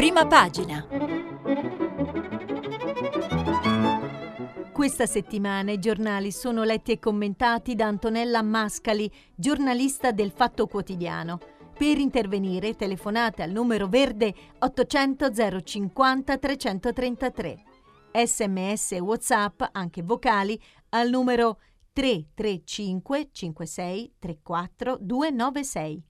prima pagina. Questa settimana i giornali sono letti e commentati da Antonella Mascali, giornalista del Fatto Quotidiano. Per intervenire telefonate al numero verde 800 050 333. Sms e WhatsApp, anche vocali, al numero 335 56 34 296.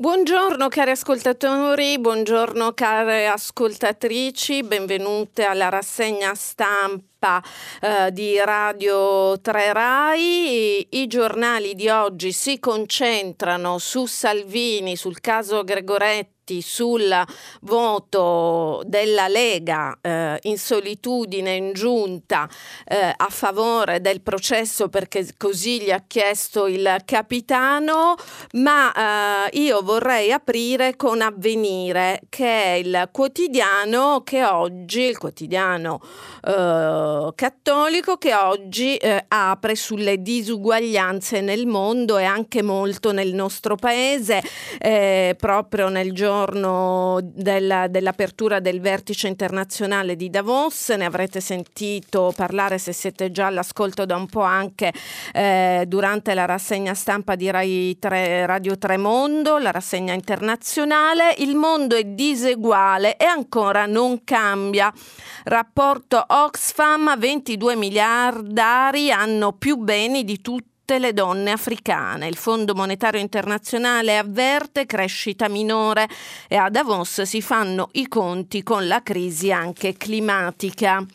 Buongiorno cari ascoltatori, buongiorno care ascoltatrici, benvenute alla rassegna stampa eh, di Radio 3 Rai. I giornali di oggi si concentrano su Salvini, sul caso Gregoretti voti sul voto della Lega eh, in solitudine in giunta eh, a favore del processo perché così gli ha chiesto il capitano, ma eh, io vorrei aprire con Avvenire che è il quotidiano che oggi, il quotidiano eh, cattolico che oggi eh, apre sulle disuguaglianze nel mondo e anche molto nel nostro paese, eh, proprio nel giorno giorno della, dell'apertura del vertice internazionale di Davos, ne avrete sentito parlare se siete già all'ascolto da un po' anche eh, durante la rassegna stampa di Rai 3, Radio Tremondo, la rassegna internazionale. Il mondo è diseguale e ancora non cambia. Rapporto Oxfam, 22 miliardari hanno più beni di tutti tutte le donne africane. Il Fondo Monetario Internazionale avverte crescita minore e a Davos si fanno i conti con la crisi anche climatica.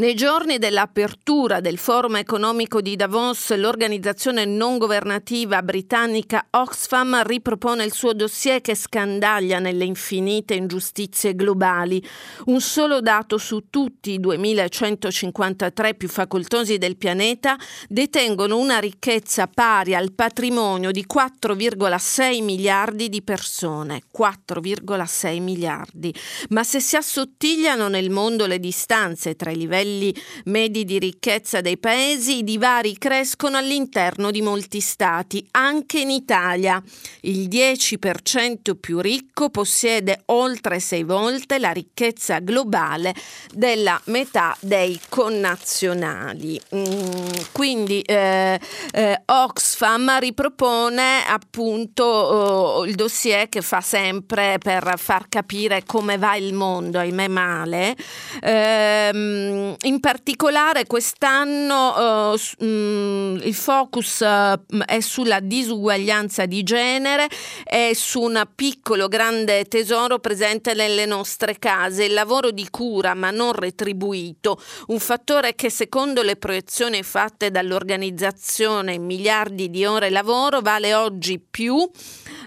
Nei giorni dell'apertura del forum economico di Davos, l'organizzazione non governativa britannica Oxfam ripropone il suo dossier che scandaglia nelle infinite ingiustizie globali. Un solo dato su tutti i 2153 più facoltosi del pianeta detengono una ricchezza pari al patrimonio di 4,6 miliardi di persone. 4,6 miliardi. Ma se si assottigliano nel mondo le distanze tra i livelli livelli medi di ricchezza dei paesi, i divari crescono all'interno di molti stati, anche in Italia. Il 10% più ricco possiede oltre sei volte la ricchezza globale della metà dei connazionali. Mm, quindi eh, eh, Oxfam ripropone appunto oh, il dossier che fa sempre per far capire come va il mondo, ahimè male. Eh, in particolare quest'anno uh, il focus uh, è sulla disuguaglianza di genere e su un piccolo grande tesoro presente nelle nostre case, il lavoro di cura ma non retribuito, un fattore che secondo le proiezioni fatte dall'organizzazione miliardi di ore lavoro vale oggi più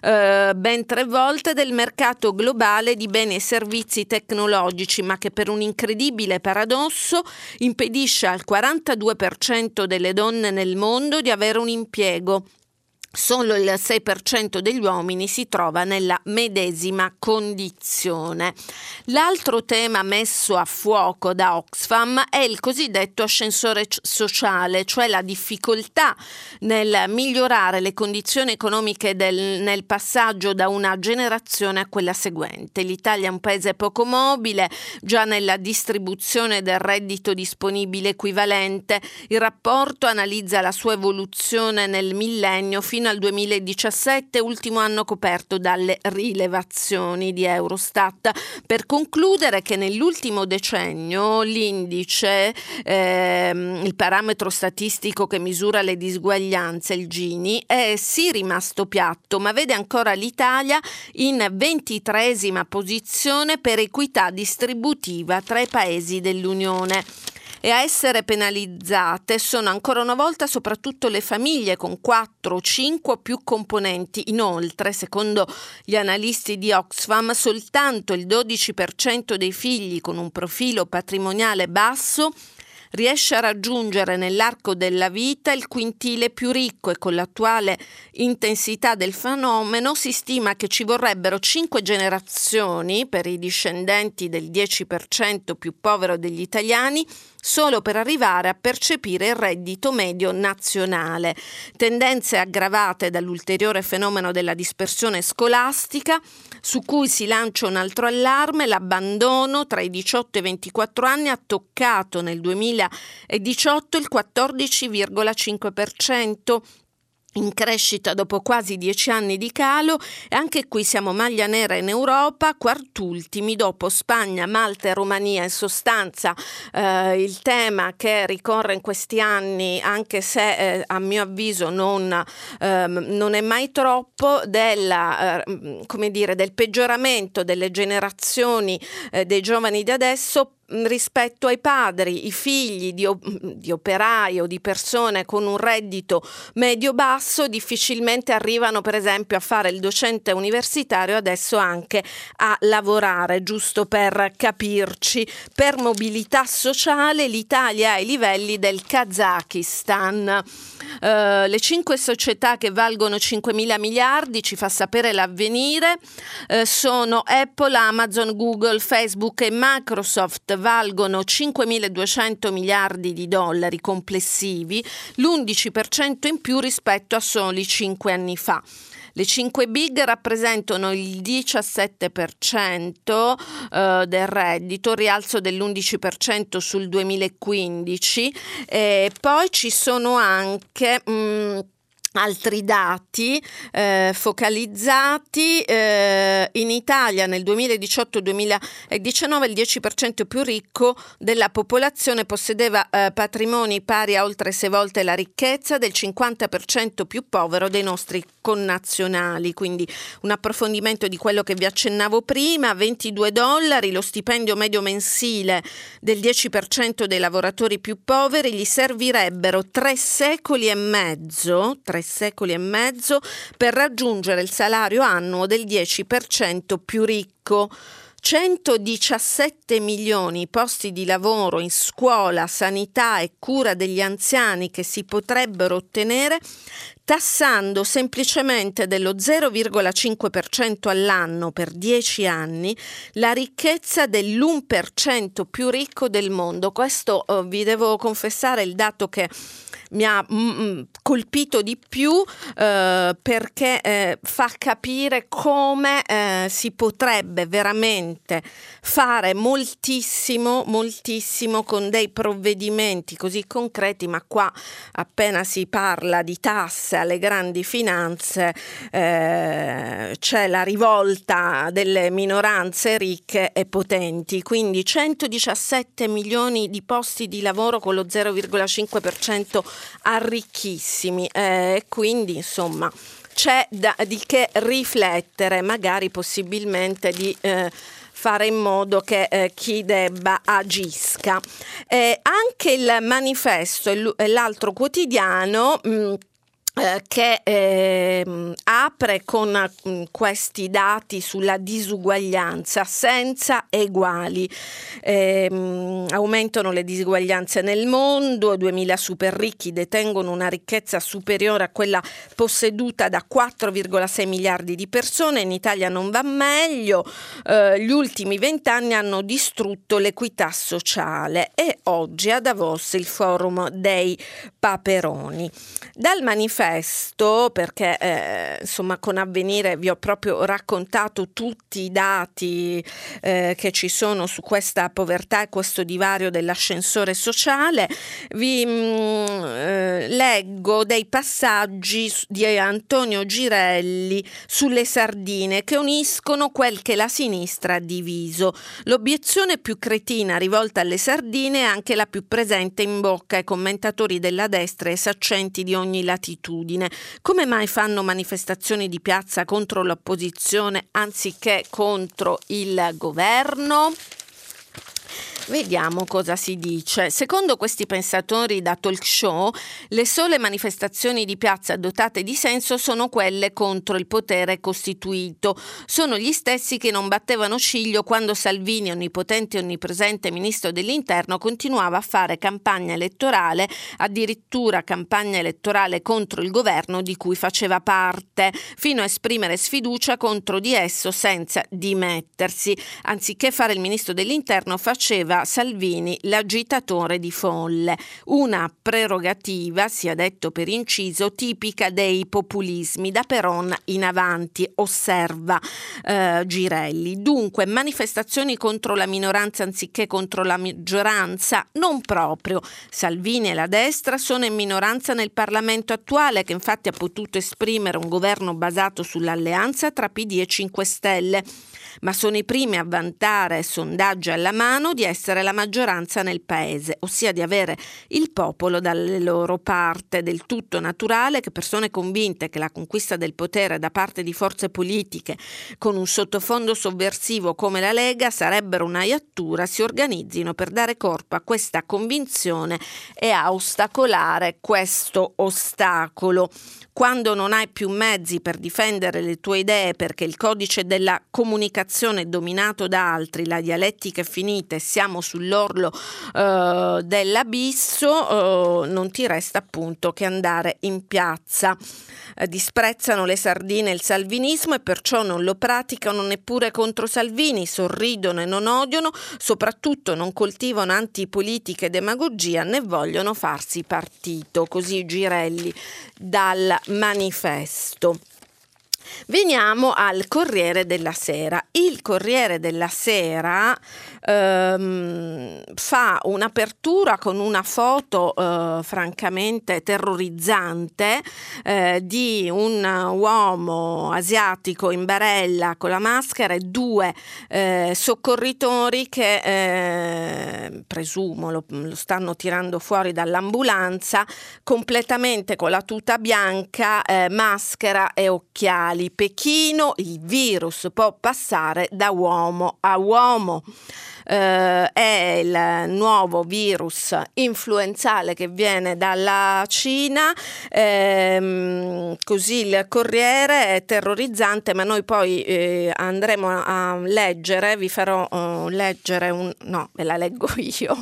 eh, ben tre volte del mercato globale di beni e servizi tecnologici, ma che per un incredibile paradosso impedisce al 42% delle donne nel mondo di avere un impiego Solo il 6% degli uomini si trova nella medesima condizione. L'altro tema messo a fuoco da Oxfam è il cosiddetto ascensore sociale, cioè la difficoltà nel migliorare le condizioni economiche del, nel passaggio da una generazione a quella seguente. L'Italia è un paese poco mobile, già nella distribuzione del reddito disponibile equivalente. Il rapporto analizza la sua evoluzione nel millennio fino fino al 2017, ultimo anno coperto dalle rilevazioni di Eurostat. Per concludere che nell'ultimo decennio l'indice, ehm, il parametro statistico che misura le disuguaglianze, il Gini, è sì rimasto piatto, ma vede ancora l'Italia in ventitresima posizione per equità distributiva tra i paesi dell'Unione e a essere penalizzate sono ancora una volta soprattutto le famiglie con 4, 5 o più componenti. Inoltre, secondo gli analisti di Oxfam, soltanto il 12% dei figli con un profilo patrimoniale basso riesce a raggiungere nell'arco della vita il quintile più ricco e con l'attuale intensità del fenomeno si stima che ci vorrebbero cinque generazioni per i discendenti del 10% più povero degli italiani solo per arrivare a percepire il reddito medio nazionale. Tendenze aggravate dall'ulteriore fenomeno della dispersione scolastica, su cui si lancia un altro allarme, l'abbandono tra i 18 e i 24 anni ha toccato nel 2018 il 14,5% in crescita dopo quasi dieci anni di calo e anche qui siamo maglia nera in Europa, quartultimi dopo Spagna, Malta e Romania. In sostanza eh, il tema che ricorre in questi anni, anche se eh, a mio avviso non, eh, non è mai troppo, della, eh, dire, del peggioramento delle generazioni eh, dei giovani di adesso rispetto ai padri, i figli di, di operai o di persone con un reddito medio-basso difficilmente arrivano per esempio a fare il docente universitario, adesso anche a lavorare, giusto per capirci. Per mobilità sociale l'Italia ha i livelli del Kazakistan. Uh, le cinque società che valgono 5 mila miliardi, ci fa sapere l'avvenire, uh, sono Apple, Amazon, Google, Facebook e Microsoft valgono 5.200 miliardi di dollari complessivi, l'11% in più rispetto a soli 5 anni fa. Le 5 big rappresentano il 17% eh, del reddito, rialzo dell'11% sul 2015. E poi ci sono anche... Mh, mm, altri dati eh, focalizzati eh, in Italia nel 2018-2019 il 10% più ricco della popolazione possedeva eh, patrimoni pari a oltre sei volte la ricchezza del 50% più povero dei nostri connazionali. Quindi un approfondimento di quello che vi accennavo prima 22 dollari lo stipendio medio mensile del 10% dei lavoratori più poveri gli servirebbero tre secoli e mezzo tre tre secoli e mezzo per raggiungere il salario annuo del 10% più ricco. 117 milioni posti di lavoro in scuola, sanità e cura degli anziani che si potrebbero ottenere tassando semplicemente dello 0,5% all'anno per 10 anni la ricchezza dell'1% più ricco del mondo. Questo oh, vi devo confessare il dato che mi ha mm, mm, colpito di più eh, perché eh, fa capire come eh, si potrebbe veramente fare moltissimo, moltissimo con dei provvedimenti così concreti, ma qua appena si parla di tasse alle grandi finanze eh, c'è la rivolta delle minoranze ricche e potenti, quindi 117 milioni di posti di lavoro con lo 0,5% arricchissimi eh, quindi insomma c'è da, di che riflettere, magari possibilmente di eh, fare in modo che eh, chi debba agisca. Eh, anche il manifesto e l'altro quotidiano mh, mm, che eh, apre con mm, questi dati sulla disuguaglianza senza eguali. Eh, aumentano le disuguaglianze nel mondo, 2000 super ricchi detengono una ricchezza superiore a quella posseduta da 4,6 miliardi di persone, in Italia non va meglio, eh, gli ultimi vent'anni hanno distrutto l'equità sociale e oggi a Davos il forum dei paperoni. Dal manifesto manifesto, perché eh, insomma con avvenire vi ho proprio raccontato tutti i dati eh, che ci sono su questa povertà e questo divario dell'ascensore sociale, vi mh, mm, eh, leggo dei passaggi di Antonio Girelli sulle sardine che uniscono quel che la sinistra ha diviso. L'obiezione più cretina rivolta alle sardine è anche la più presente in bocca ai commentatori della destra e saccenti di ogni latitudine attitudine. Come mai fanno manifestazioni di piazza contro l'opposizione anziché contro il governo? Vediamo cosa si dice. Secondo questi pensatori da talk show, le sole manifestazioni di piazza dotate di senso sono quelle contro il potere costituito. Sono gli stessi che non battevano ciglio quando Salvini, onnipotente e onnipresente ministro dell'Interno, continuava a fare campagna elettorale, addirittura campagna elettorale contro il governo di cui faceva parte, fino a esprimere sfiducia contro di esso senza dimettersi. Anziché fare il ministro dell'Interno, faceva Salvini l'agitatore di folle, una prerogativa, sia detto per inciso, tipica dei populismi da Peron in avanti, osserva eh, Girelli. Dunque, manifestazioni contro la minoranza anziché contro la maggioranza? Non proprio. Salvini e la destra sono in minoranza nel Parlamento attuale, che infatti ha potuto esprimere un governo basato sull'alleanza tra PD e 5 Stelle ma sono i primi a vantare, sondaggi alla mano, di essere la maggioranza nel paese, ossia di avere il popolo dalle loro parte. Del tutto naturale che persone convinte che la conquista del potere da parte di forze politiche con un sottofondo sovversivo come la Lega sarebbero una iattura si organizzino per dare corpo a questa convinzione e a ostacolare questo ostacolo quando non hai più mezzi per difendere le tue idee perché il codice della comunicazione è dominato da altri, la dialettica è finita e siamo sull'orlo eh, dell'abisso, eh, non ti resta appunto che andare in piazza. Eh, disprezzano le sardine e il salvinismo e perciò non lo praticano neppure contro Salvini, sorridono e non odiano, soprattutto non coltivano antipolitica e demagogia né vogliono farsi partito. Così Girelli dal manifesto. Veniamo al Corriere della Sera. Il Corriere della Sera ehm, fa un'apertura con una foto eh, francamente terrorizzante eh, di un uomo asiatico in barella con la maschera e due eh, soccorritori che eh, presumo lo, lo stanno tirando fuori dall'ambulanza completamente con la tuta bianca, eh, maschera e occhiali. Pechino il virus può passare da uomo a uomo eh, è il nuovo virus influenzale che viene dalla Cina, ehm, così il Corriere è terrorizzante, ma noi poi eh, andremo a, leggere, vi farò uh, leggere un... no, ve la leggo io,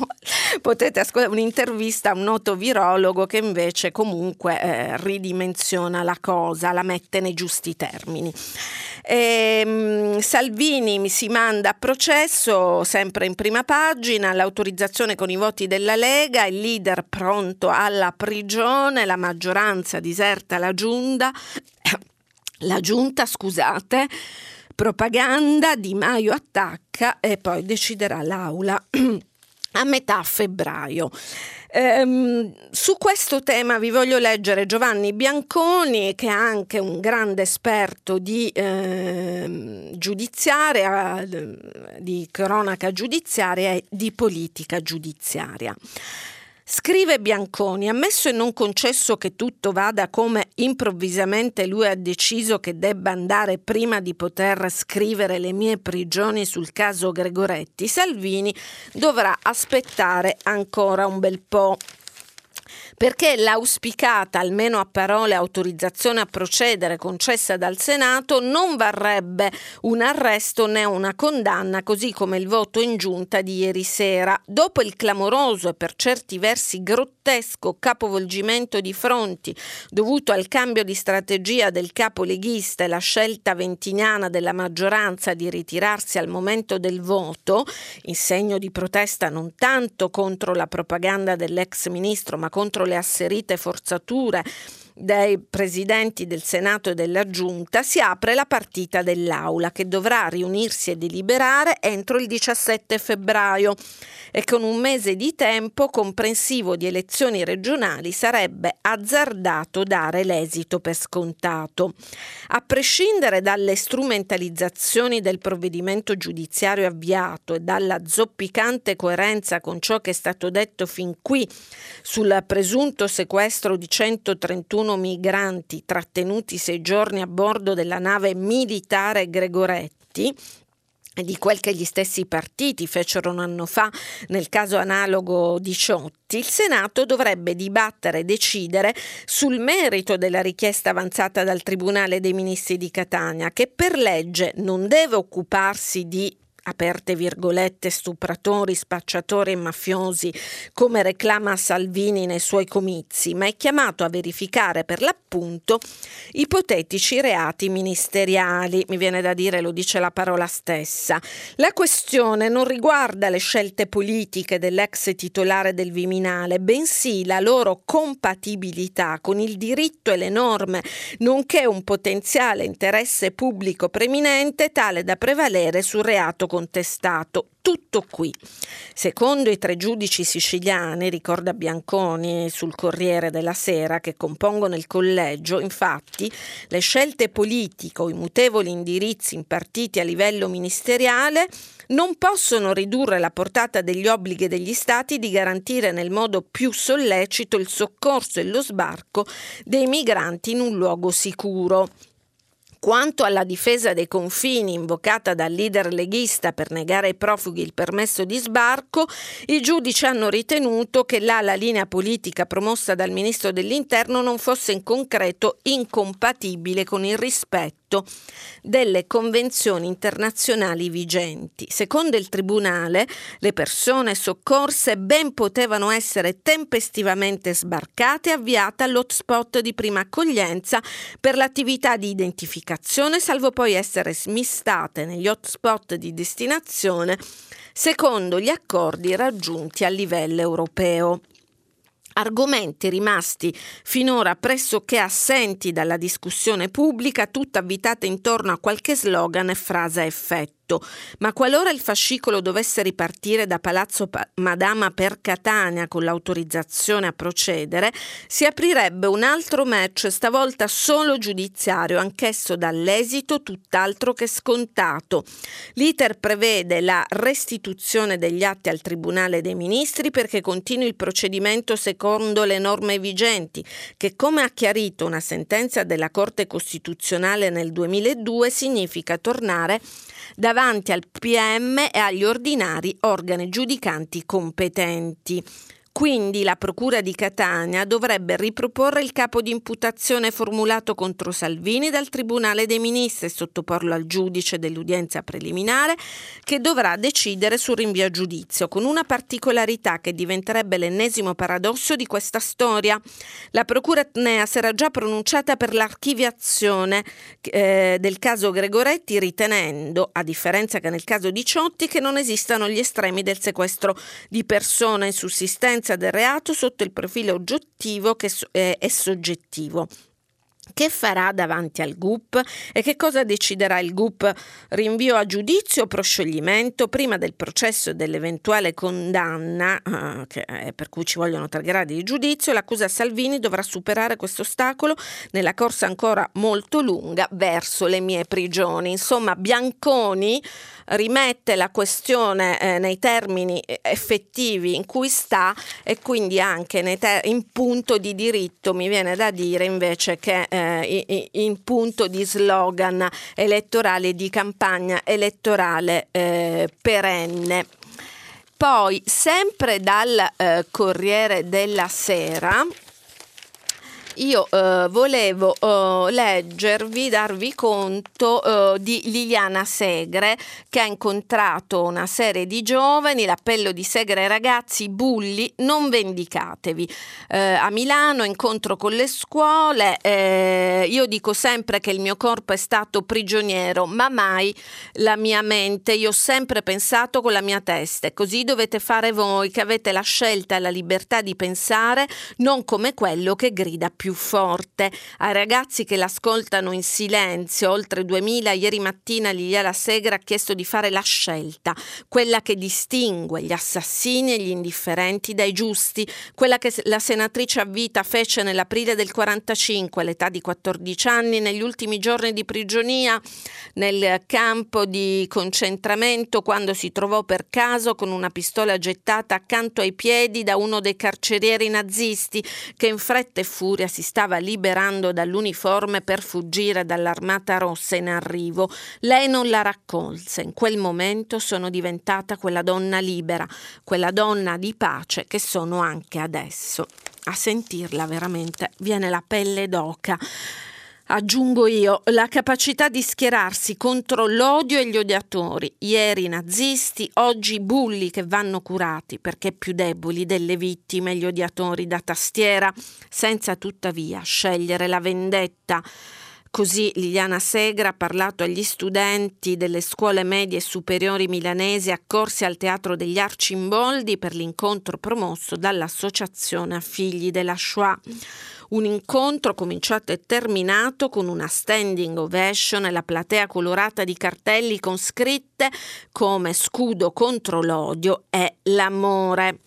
potete ascoltare un'intervista a un noto virologo che invece comunque eh, ridimensiona la cosa, la mette nei giusti termini. E, ehm, Salvini si manda a processo, sempre in prima pagina, l'autorizzazione con i voti della Lega, il leader pronto alla prigione, la maggioranza diserta la giunta, la giunta, scusate, propaganda, Di Maio attacca e poi deciderà l'Aula a metà febbraio. Ehm, su questo tema vi voglio leggere Giovanni Bianconi, che è anche un grande esperto di eh, giudiziaria, di cronaca giudiziaria e di politica giudiziaria. Scrive Bianconi, ammesso e non concesso che tutto vada come improvvisamente lui ha deciso che debba andare prima di poter scrivere le mie prigioni sul caso Gregoretti, Salvini dovrà aspettare ancora un bel po' perché l'auspicata, almeno a parole, autorizzazione a procedere concessa dal Senato non varrebbe un arresto né una condanna, così come il voto in giunta di ieri sera. Dopo il clamoroso e per certi versi grottesco capovolgimento di fronti dovuto al cambio di strategia del capo leghista e la scelta ventiniana della maggioranza di ritirarsi al momento del voto, in segno di protesta non tanto contro la propaganda dell'ex ministro ma contro le asserite forzature dai presidenti del Senato e della Giunta, si apre la partita dell'Aula che dovrà riunirsi e deliberare entro il 17 febbraio e con un mese di tempo comprensivo di elezioni regionali sarebbe azzardato dare l'esito per scontato. A prescindere dalle strumentalizzazioni del provvedimento giudiziario avviato e dalla zoppicante coerenza con ciò che è stato detto fin qui sul presunto sequestro di 131 migranti trattenuti sei giorni a bordo della nave militare Gregoretti, di quel che gli stessi partiti fecero un anno fa nel caso analogo di Ciotti, il Senato dovrebbe dibattere e decidere sul merito della richiesta avanzata dal Tribunale dei Ministri di Catania, che per legge non deve occuparsi di aperte virgolette, stupratori, spacciatori e mafiosi, come reclama Salvini nei suoi comizi, ma è chiamato a verificare per l'appunto ipotetici reati ministeriali. Mi viene da dire, lo dice la parola stessa. La questione non riguarda le scelte politiche dell'ex titolare del Viminale, bensì la loro compatibilità con il diritto e le norme, nonché un potenziale interesse pubblico preminente tale da prevalere sul reato contestato. Tutto qui. Secondo i tre giudici siciliani, ricorda Bianconi sul Corriere della Sera, che compongono il collegio, infatti, le scelte politiche o i mutevoli indirizzi impartiti a livello ministeriale non possono ridurre la portata degli obblighi degli Stati di garantire nel modo più sollecito il soccorso e lo sbarco dei migranti in un luogo sicuro. Quanto alla difesa dei confini invocata dal leader leghista per negare ai profughi il permesso di sbarco, i giudici hanno ritenuto che là la linea politica promossa dal ministro dell'Interno non fosse in concreto incompatibile con il rispetto rispetto delle convenzioni internazionali vigenti. Secondo il Tribunale, le persone soccorse ben potevano essere tempestivamente sbarcate e avviate all'hotspot di prima accoglienza per l'attività di identificazione, salvo poi essere smistate negli hotspot di destinazione secondo gli accordi raggiunti a livello europeo argomenti rimasti finora pressoché assenti dalla discussione pubblica, tutta avvitata intorno a qualche slogan e frase a effetto tutto, ma qualora il fascicolo dovesse ripartire da Palazzo Madama per Catania con l'autorizzazione a procedere, si aprirebbe un altro match, stavolta solo giudiziario, anch'esso dall'esito tutt'altro che scontato. L'iter prevede la restituzione degli atti al Tribunale dei Ministri perché continui il procedimento secondo le norme vigenti, che come ha chiarito una sentenza della Corte Costituzionale nel 2002 significa tornare davanti al PM e agli ordinari organi giudicanti competenti. Quindi la Procura di Catania dovrebbe riproporre il capo di imputazione formulato contro Salvini dal Tribunale dei Ministri e sottoporlo al giudice dell'udienza preliminare che dovrà decidere sul rinvio a giudizio, con una particolarità che diventerebbe l'ennesimo paradosso di questa storia. La Procura Atnea si era già pronunciata per l'archiviazione eh, del caso Gregoretti ritenendo, a differenza che nel caso di Ciotti, che non esistano gli estremi del sequestro di persona in sussistenza l'esistenza del reato sotto il profilo oggettivo che è soggettivo. Che farà davanti al GUP e che cosa deciderà il GUP? Rinvio a giudizio o proscioglimento prima del processo dell'eventuale condanna, uh, che, eh, per cui ci vogliono tre gradi di giudizio, l'accusa Salvini dovrà superare questo ostacolo nella corsa ancora molto lunga verso le mie prigioni. Insomma, Bianconi rimette la questione eh, nei termini eh, effettivi in cui sta e quindi anche ter- in punto di diritto, mi viene da dire invece che eh, in punto di slogan elettorale, di campagna elettorale eh, perenne. Poi, sempre dal eh, Corriere della Sera, io eh, volevo eh, leggervi, darvi conto eh, di Liliana Segre che ha incontrato una serie di giovani, l'appello di Segre ai ragazzi, bulli, non vendicatevi. Eh, a Milano, incontro con le scuole, eh, io dico sempre che il mio corpo è stato prigioniero, ma mai la mia mente, io ho sempre pensato con la mia testa e così dovete fare voi che avete la scelta e la libertà di pensare non come quello che grida più più forte. Ai ragazzi che l'ascoltano in silenzio, oltre 2000, ieri mattina Liliana Segra ha chiesto di fare la scelta, quella che distingue gli assassini e gli indifferenti dai giusti, quella che la senatrice a vita fece nell'aprile del 45, all'età di 14 anni, negli ultimi giorni di prigionia nel campo di concentramento quando si trovò per caso con una pistola gettata accanto ai piedi da uno dei carcerieri nazisti che in fretta e furia si stava liberando dall'uniforme per fuggire dall'armata rossa in arrivo. Lei non la raccolse. In quel momento sono diventata quella donna libera, quella donna di pace che sono anche adesso. A sentirla veramente viene la pelle d'oca. Aggiungo io la capacità di schierarsi contro l'odio e gli odiatori, ieri nazisti, oggi bulli che vanno curati perché più deboli delle vittime gli odiatori da tastiera, senza tuttavia scegliere la vendetta. Così Liliana Segra ha parlato agli studenti delle scuole medie e superiori milanesi accorsi al Teatro degli Arcimboldi per l'incontro promosso dall'Associazione Figli della Shoah. Un incontro cominciato e terminato con una standing ovation e la platea colorata di cartelli con scritte come scudo contro l'odio è l'amore.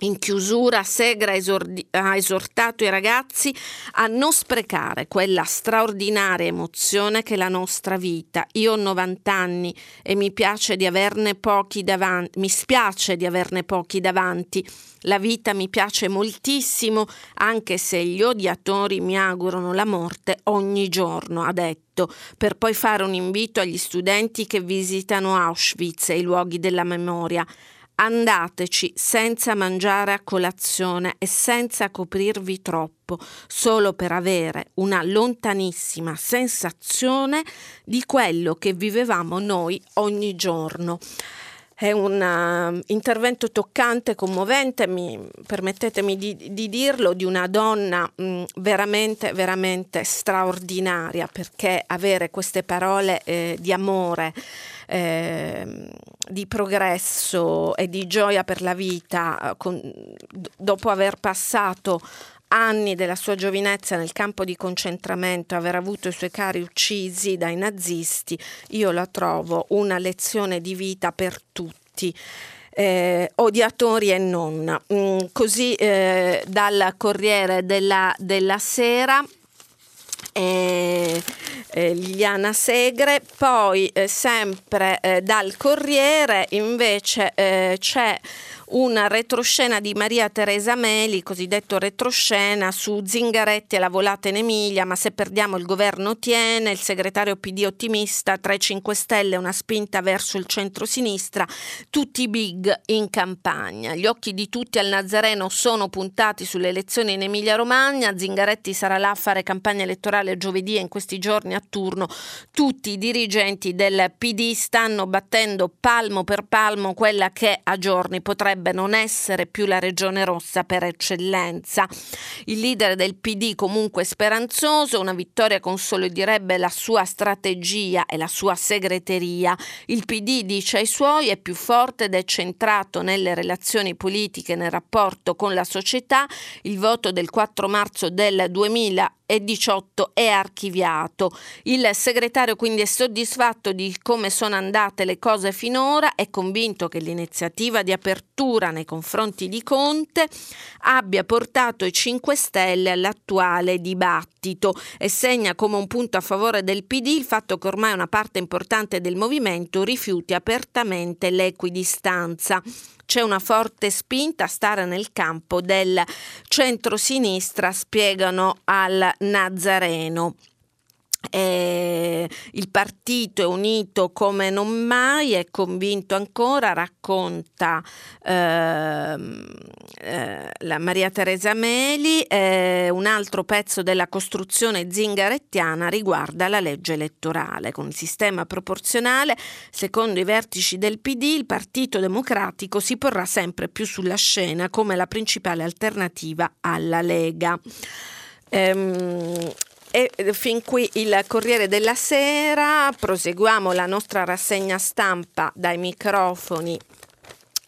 In chiusura, Segra esordi- ha esortato i ragazzi a non sprecare quella straordinaria emozione che è la nostra vita. Io ho 90 anni e mi piace di averne pochi davanti, mi spiace di averne pochi davanti. La vita mi piace moltissimo, anche se gli odiatori mi augurano la morte ogni giorno, ha detto, per poi fare un invito agli studenti che visitano Auschwitz e i luoghi della memoria Andateci senza mangiare a colazione e senza coprirvi troppo, solo per avere una lontanissima sensazione di quello che vivevamo noi ogni giorno. È un uh, intervento toccante, commovente, mi, permettetemi di, di, dirlo, di una donna mh, mm, veramente, veramente straordinaria, perché avere queste parole eh, di amore, eh, di progresso e di gioia per la vita, con, dopo aver passato anni della sua giovinezza nel campo di concentramento, aver avuto i suoi cari uccisi dai nazisti, io la trovo una lezione di vita per tutti. Eh, odiatori e non. Mm, così eh, dal Corriere della, della Sera. Eh, eh, Liliana Segre, poi eh, sempre eh, dal Corriere invece c'è una retroscena di Maria Teresa Meli, cosiddetto retroscena su Zingaretti e la volata in Emilia, ma se perdiamo il governo tiene, il segretario PD ottimista, 3-5 Stelle, una spinta verso il centro-sinistra, tutti i big in campagna. Gli occhi di tutti al Nazareno sono puntati sulle elezioni in Emilia-Romagna, Zingaretti sarà là a fare campagna elettorale giovedì e in questi giorni a turno tutti i dirigenti del PD stanno battendo palmo per palmo quella che a giorni potrebbe potrebbe non essere più la regione rossa per eccellenza. Il leader del PD comunque speranzoso, una vittoria consoliderebbe la sua strategia e la sua segreteria. Il PD dice ai suoi è più forte ed è centrato nelle relazioni politiche, nel rapporto con la società. Il voto del 4 marzo del 2000 e 18 è archiviato. Il segretario quindi è soddisfatto di come sono andate le cose finora, è convinto che l'iniziativa di apertura nei confronti di Conte abbia portato i 5 Stelle all'attuale dibattito e segna come un punto a favore del PD il fatto che ormai una parte importante del movimento rifiuti apertamente l'equidistanza c'è una forte spinta a stare nel campo del centro-sinistra, spiegano al Nazareno. Eh, il partito è unito come non mai, è convinto ancora, racconta eh, eh, la Maria Teresa Meli. Eh, un altro pezzo della costruzione zingarettiana riguarda la legge elettorale. Con il sistema proporzionale, secondo i vertici del PD, il Partito Democratico si porrà sempre più sulla scena come la principale alternativa alla Lega. Ehm, e fin qui il Corriere della Sera, proseguiamo la nostra rassegna stampa dai microfoni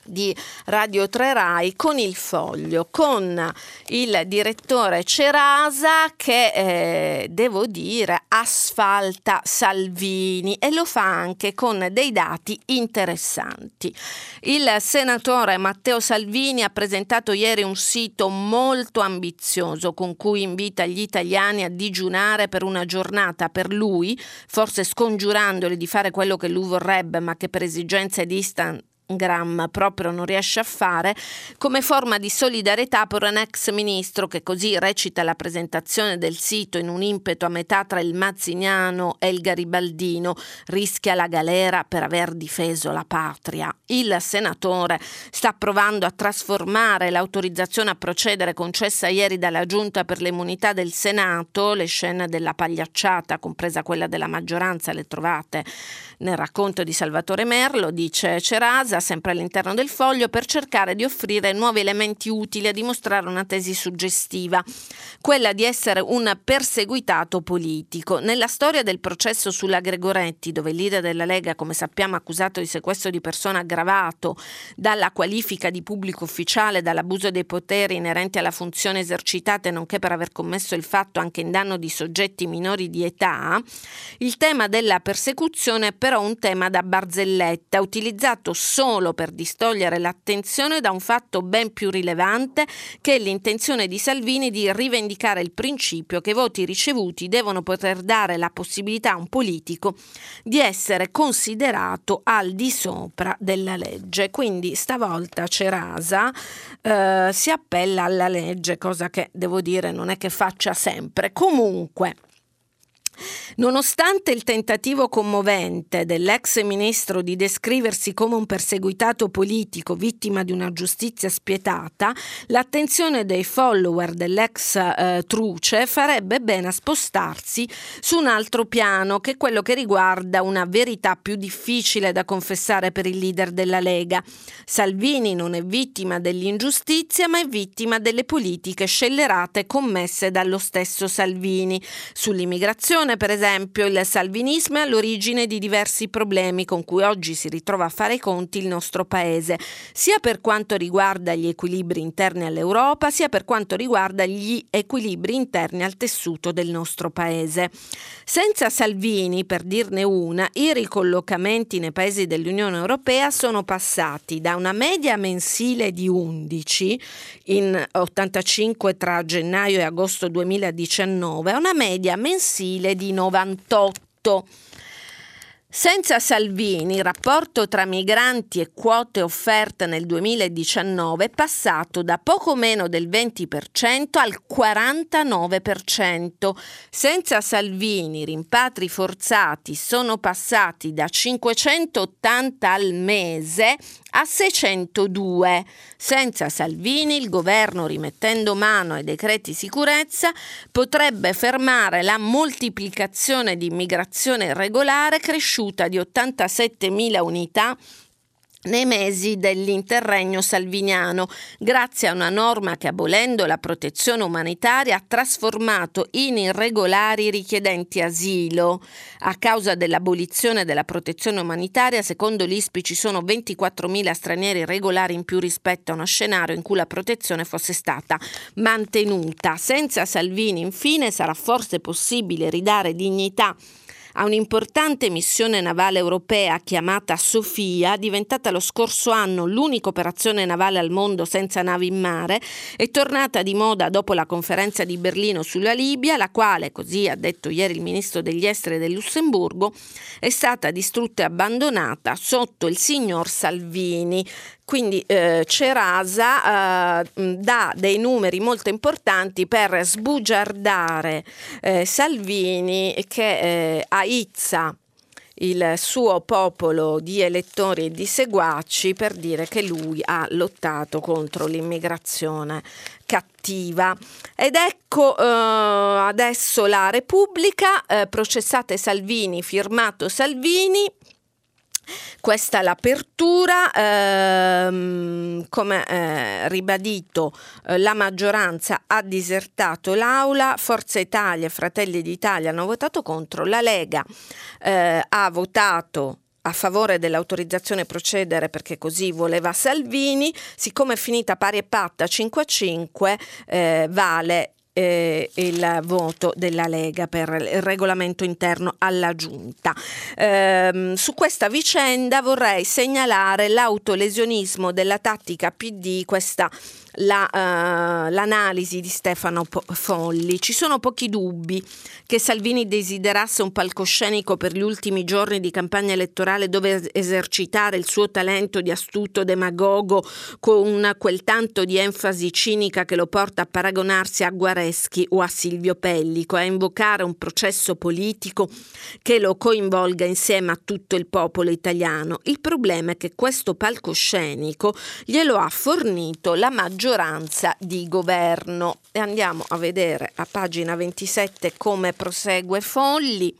di Radio 3 Rai con il foglio, con il direttore Cerasa che eh, devo dire asfalta Salvini e lo fa anche con dei dati interessanti. Il senatore Matteo Salvini ha presentato ieri un sito molto ambizioso con cui invita gli italiani a digiunare per una giornata per lui, forse scongiurandoli di fare quello che lui vorrebbe ma che per esigenze di, istan- Instagram proprio non riesce a fare, come forma di solidarietà per un ex ministro che così recita la presentazione del sito in un impeto a metà tra il mazziniano e il garibaldino, rischia la galera per aver difeso la patria. Il senatore sta provando a trasformare l'autorizzazione a procedere concessa ieri dalla Giunta per le immunità del Senato, le scene della pagliacciata, compresa quella della maggioranza, le trovate nel racconto di Salvatore Merlo, dice Cerasa, sempre all'interno del foglio, per cercare di offrire nuovi elementi utili a dimostrare una tesi suggestiva, quella di essere un perseguitato politico. Nella storia del processo sulla Gregoretti, dove il leader della Lega, come sappiamo, accusato di sequestro di persona aggravato dalla qualifica di pubblico ufficiale, dall'abuso dei poteri inerenti alla funzione esercitata, nonché per aver commesso il fatto anche in danno di soggetti minori di età, il tema della persecuzione per però un tema da barzelletta, utilizzato solo per distogliere l'attenzione da un fatto ben più rilevante che è l'intenzione di Salvini di rivendicare il principio che i voti ricevuti devono poter dare la possibilità a un politico di essere considerato al di sopra della legge. Quindi stavolta Cerasa eh, si appella alla legge, cosa che devo dire non è che faccia sempre. Comunque, Nonostante il tentativo commovente dell'ex ministro di descriversi come un perseguitato politico vittima di una giustizia spietata, l'attenzione dei follower dell'ex eh, Truce farebbe bene a spostarsi su un altro piano, che è quello che riguarda una verità più difficile da confessare per il leader della Lega. Salvini non è vittima dell'ingiustizia, ma è vittima delle politiche scellerate commesse dallo stesso Salvini sull'immigrazione Attenzione per esempio, il salvinismo è all'origine di diversi problemi con cui oggi si ritrova a fare i conti il nostro Paese, sia per quanto riguarda gli equilibri interni all'Europa, sia per quanto riguarda gli equilibri interni al tessuto del nostro Paese. Senza Salvini, per dirne una, i ricollocamenti nei paesi dell'Unione Europea sono passati da una media mensile di 11 in 85 tra gennaio e agosto 2019 a una media mensile di 98. Senza Salvini, il rapporto tra migranti e quote offerte nel 2019 è passato da poco meno del 20% al 49%. Senza Salvini, i rimpatri forzati sono passati da 580 al mese a 602. Senza Salvini il governo, rimettendo mano ai decreti sicurezza, potrebbe fermare la moltiplicazione di immigrazione irregolare cresciuta di 87.000 unità nei mesi dell'interregno salviniano, grazie a una norma che abolendo la protezione umanitaria ha trasformato in irregolari i richiedenti asilo. A causa dell'abolizione della protezione umanitaria, secondo l'ISPI ci sono 24.000 stranieri irregolari in più rispetto a uno scenario in cui la protezione fosse stata mantenuta. Senza Salvini, infine, sarà forse possibile ridare dignità a un'importante missione navale europea chiamata Sofia, diventata lo scorso anno l'unica operazione navale al mondo senza navi in mare, è tornata di moda dopo la conferenza di Berlino sulla Libia, la quale, così ha detto ieri il ministro degli esteri del Lussemburgo, è stata distrutta e abbandonata sotto il signor Salvini. Quindi eh, Cerasa eh, dà dei numeri molto importanti per sbugiardare eh, Salvini che eh, aizza il suo popolo di elettori e di seguaci per dire che lui ha lottato contro l'immigrazione cattiva. Ed ecco eh, adesso la Repubblica, eh, processate Salvini, firmato Salvini, questa è l'apertura, ehm, come eh, ribadito eh, la maggioranza ha disertato l'Aula, Forza Italia e Fratelli d'Italia hanno votato contro, la Lega eh, ha votato a favore dell'autorizzazione a procedere perché così voleva Salvini, siccome è finita pari e patta 5 a 5 eh, vale eh, il voto della Lega per il regolamento interno alla Giunta. Eh, su questa vicenda vorrei segnalare l'autolesionismo della tattica PD, questa la, uh, l'analisi di Stefano Folli. Ci sono pochi dubbi che Salvini desiderasse un palcoscenico per gli ultimi giorni di campagna elettorale dove esercitare il suo talento di astuto demagogo con quel tanto di enfasi cinica che lo porta a paragonarsi a Guareschi o a Silvio Pellico, a invocare un processo politico che lo coinvolga insieme a tutto il popolo italiano. Il problema è che questo palcoscenico glielo ha fornito la maggioranza maggioranza di governo. E andiamo a vedere a pagina 27 come prosegue Folli.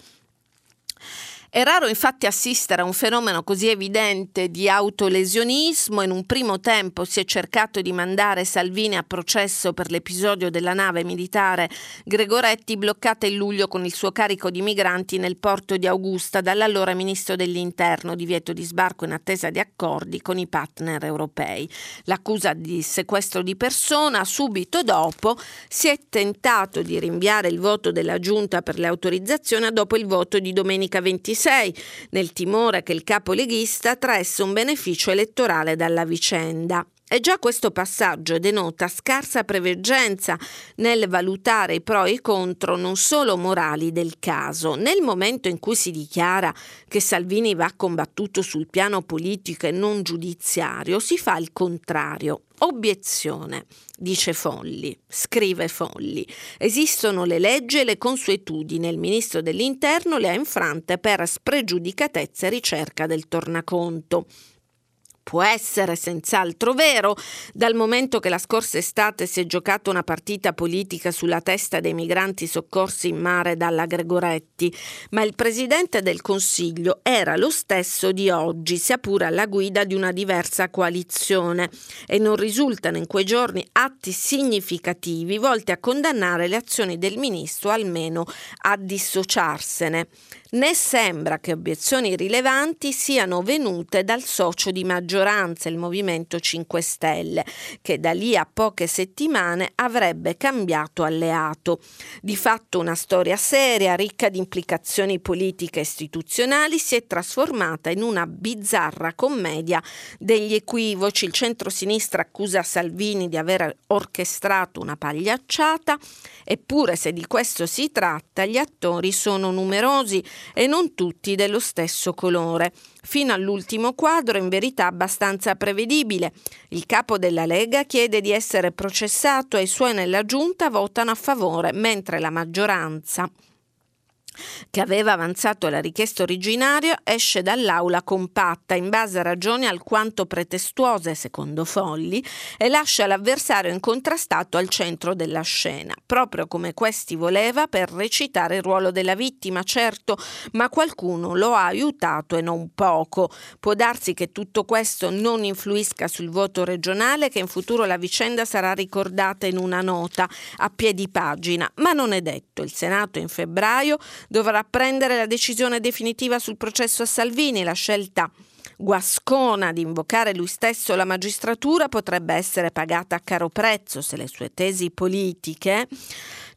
È raro infatti assistere a un fenomeno così evidente di autolesionismo. In un primo tempo si è cercato di mandare Salvini a processo per l'episodio della nave militare Gregoretti bloccata in luglio con il suo carico di migranti nel porto di Augusta dall'allora ministro dell'Interno, divieto di sbarco in attesa di accordi con i partner europei. L'accusa di sequestro di persona subito dopo si è tentato di rinviare il voto della giunta per le autorizzazioni dopo il voto di domenica 26 2006, nel timore che il capo leghista traesse un beneficio elettorale dalla vicenda. E già questo passaggio denota scarsa preveggenza nel valutare i pro e i contro non solo morali del caso. Nel momento in cui si dichiara che Salvini va combattuto sul piano politico e non giudiziario, si fa il contrario. Obiezione, dice Folli, scrive Folli. Esistono le leggi e le consuetudini. Il ministro dell'Interno le ha infrante per spregiudicatezza e ricerca del tornaconto può essere senz'altro vero, dal momento che la scorsa estate si è giocata una partita politica sulla testa dei migranti soccorsi in mare dalla Gregoretti, ma il Presidente del Consiglio era lo stesso di oggi, sia pure alla guida di una diversa coalizione, e non risultano in quei giorni atti significativi volti a condannare le azioni del Ministro, almeno a dissociarsene né sembra che obiezioni rilevanti siano venute dal socio di maggioranza, il Movimento 5 Stelle, che da lì a poche settimane avrebbe cambiato alleato. Di fatto una storia seria, ricca di implicazioni politiche e istituzionali, si è trasformata in una bizzarra commedia degli equivoci. Il centro-sinistra accusa Salvini di aver orchestrato una pagliacciata, eppure se di questo si tratta, gli attori sono numerosi e non tutti dello stesso colore. Fino all'ultimo quadro, in verità abbastanza prevedibile. Il capo della Lega chiede di essere processato e i suoi nella giunta votano a favore, mentre la maggioranza che aveva avanzato la richiesta originaria, esce dall'aula compatta in base a ragioni alquanto pretestuose, secondo Folli, e lascia l'avversario incontrastato al centro della scena, proprio come questi voleva per recitare il ruolo della vittima, certo, ma qualcuno lo ha aiutato e non poco. Può darsi che tutto questo non influisca sul voto regionale, che in futuro la vicenda sarà ricordata in una nota a piedi pagina, ma non è detto. Il Senato in febbraio dovrà prendere la decisione definitiva sul processo a Salvini. La scelta guascona di invocare lui stesso la magistratura potrebbe essere pagata a caro prezzo se le sue tesi politiche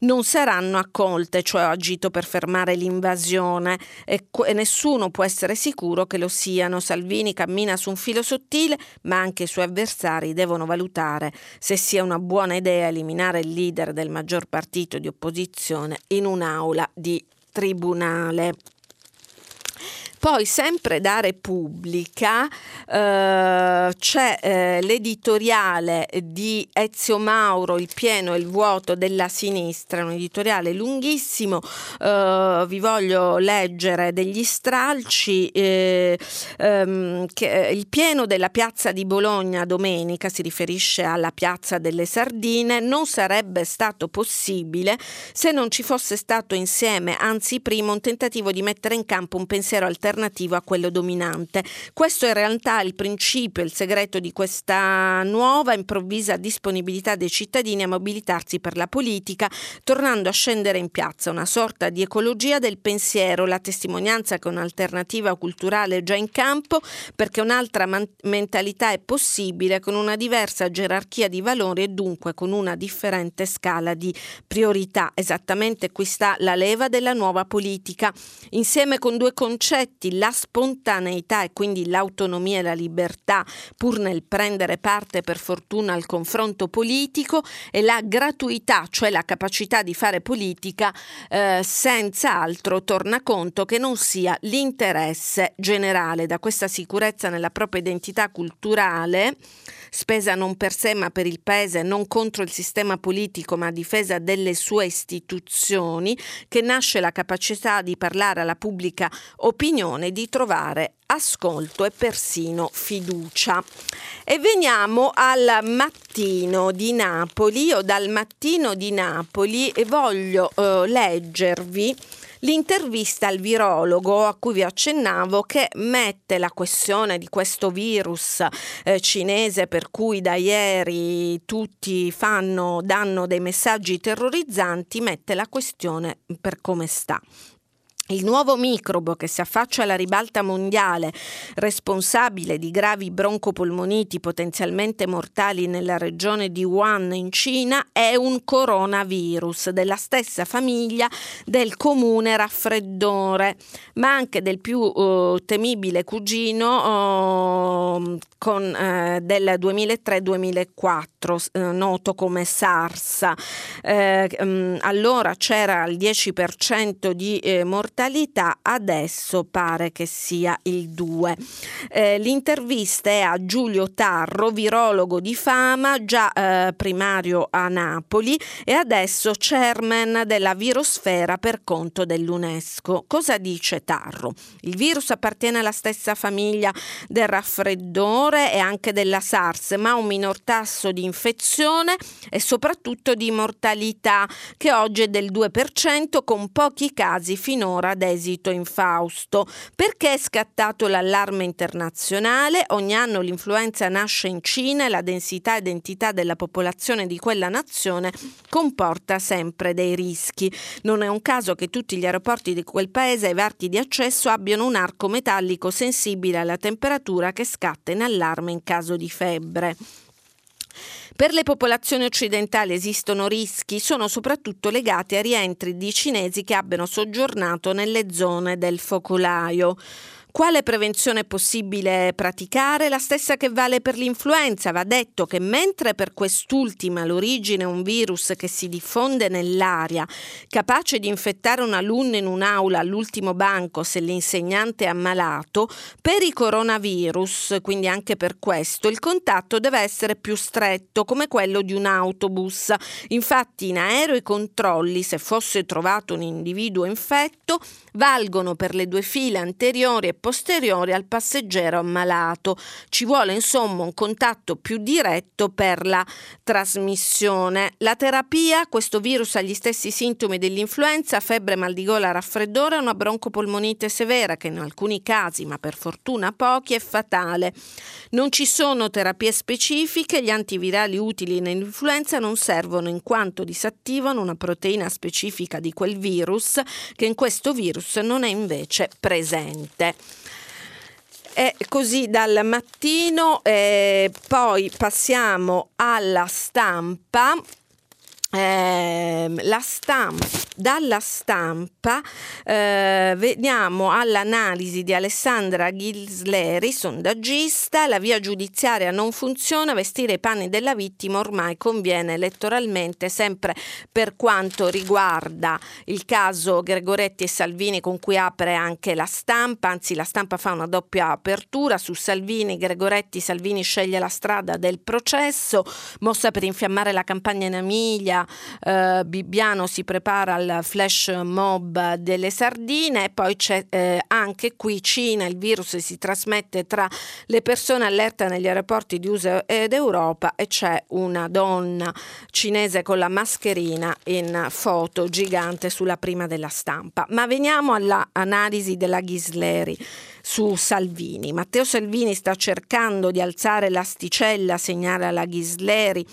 non saranno accolte, cioè ho agito per fermare l'invasione e, e, nessuno può essere sicuro che lo siano. Salvini cammina su un filo sottile, ma anche i suoi avversari devono valutare se sia una buona idea eliminare il leader del maggior partito di opposizione in un'aula di tribunale. Poi sempre da Repubblica eh, c'è eh, l'editoriale di Ezio Mauro, Il pieno e il vuoto della sinistra, un editoriale lunghissimo, eh, vi voglio leggere degli stralci. Eh, ehm, che, il pieno della piazza di Bologna domenica si riferisce alla piazza delle Sardine, non sarebbe stato possibile se non ci fosse stato insieme, anzi prima, un tentativo di mettere in campo un pensiero alternativo alternativo a quello dominante. Questo è in realtà il principio, il segreto di questa nuova improvvisa disponibilità dei cittadini a mobilitarsi per la politica, tornando a scendere in piazza, una sorta di ecologia del pensiero, la testimonianza che un'alternativa culturale è già in campo, perché un'altra man- mentalità è possibile con una diversa gerarchia di valori e dunque con una differente scala di priorità. Esattamente qui sta la leva della nuova politica, insieme con due concetti, la spontaneità e quindi l'autonomia e la libertà, pur nel prendere parte per fortuna al confronto politico, e la gratuità, cioè la capacità di fare politica eh, senza altro tornaconto che non sia l'interesse generale. Da questa sicurezza nella propria identità culturale spesa non per sé ma per il paese, non contro il sistema politico ma a difesa delle sue istituzioni, che nasce la capacità di parlare alla pubblica opinione, di trovare ascolto e persino fiducia. E veniamo al mattino di Napoli, o dal mattino di Napoli voglio eh, leggervi l'intervista al virologo a cui vi accennavo che mette la questione di questo virus eh, cinese per cui da ieri tutti fanno, danno dei messaggi terrorizzanti, mette la questione per come sta. Il nuovo microbo che si affaccia alla ribalta mondiale, responsabile di gravi broncopolmoniti potenzialmente mortali nella regione di Wuhan in Cina, è un coronavirus della stessa famiglia del comune raffreddore, ma anche del più uh, temibile cugino uh, con, uh, del 2003-2004, noto come SARS. Um, allora c'era il 10% di mortalità mortalità adesso pare che sia il 2. Eh, l'intervista è a Giulio Tarro, virologo di fama, già eh, primario a Napoli e adesso chairman della virosfera per conto dell'UNESCO. Cosa dice Tarro? Il virus appartiene alla stessa famiglia del raffreddore e anche della SARS, ma ha un minor tasso di infezione e soprattutto di mortalità che oggi è del 2% con pochi casi finora ad esito infausto. Perché è scattato l'allarme internazionale? Ogni anno l'influenza nasce in Cina e la densità e identità della popolazione di quella nazione comporta sempre dei rischi. Non è un caso che tutti gli aeroporti di quel paese e i varchi di accesso abbiano un arco metallico sensibile alla temperatura che scatta in allarme in caso di febbre. Per le popolazioni occidentali esistono rischi, sono soprattutto legati a rientri di cinesi che abbiano soggiornato nelle zone del focolaio. Quale prevenzione è possibile praticare? La stessa che vale per l'influenza. Va detto che mentre per quest'ultima l'origine è un virus che si diffonde nell'aria, capace di infettare un alunno in un'aula all'ultimo banco se l'insegnante è ammalato, per i coronavirus, quindi anche per questo, il contatto deve essere più stretto, come quello di un autobus. Infatti in aereo i controlli, se fosse trovato un individuo infetto, valgono per le due file anteriori e posteriori al passeggero ammalato. Ci vuole insomma un contatto più diretto per la trasmissione. La terapia, questo virus ha gli stessi sintomi dell'influenza, febbre, mal di gola, raffreddore una broncopolmonite severa che in alcuni casi, ma per fortuna pochi, è fatale. Non ci sono terapie specifiche, gli antivirali utili nell'influenza non servono in quanto disattivano una proteina specifica di quel virus che in questo virus non è invece presente. E così dal mattino, eh, poi passiamo alla stampa. Eh, la stampa, dalla stampa eh, veniamo all'analisi di Alessandra Ghisleri, sondaggista, la via giudiziaria non funziona, vestire i panni della vittima ormai conviene elettoralmente, sempre per quanto riguarda il caso Gregoretti e Salvini con cui apre anche la stampa, anzi la stampa fa una doppia apertura. Su Salvini, Gregoretti, Salvini sceglie la strada del processo, mossa per infiammare la campagna in Emilia, Eh, Bibbiano si prepara al flash mob delle sardine, poi c'è eh, anche qui Cina, il virus si trasmette tra le persone allerta negli aeroporti di USA ed Europa e c'è una donna cinese con la mascherina in foto gigante sulla prima della stampa. Ma veniamo all'analisi della Ghisleri su Salvini. Matteo Salvini sta cercando di alzare l'asticella, segnala la Ghisleri,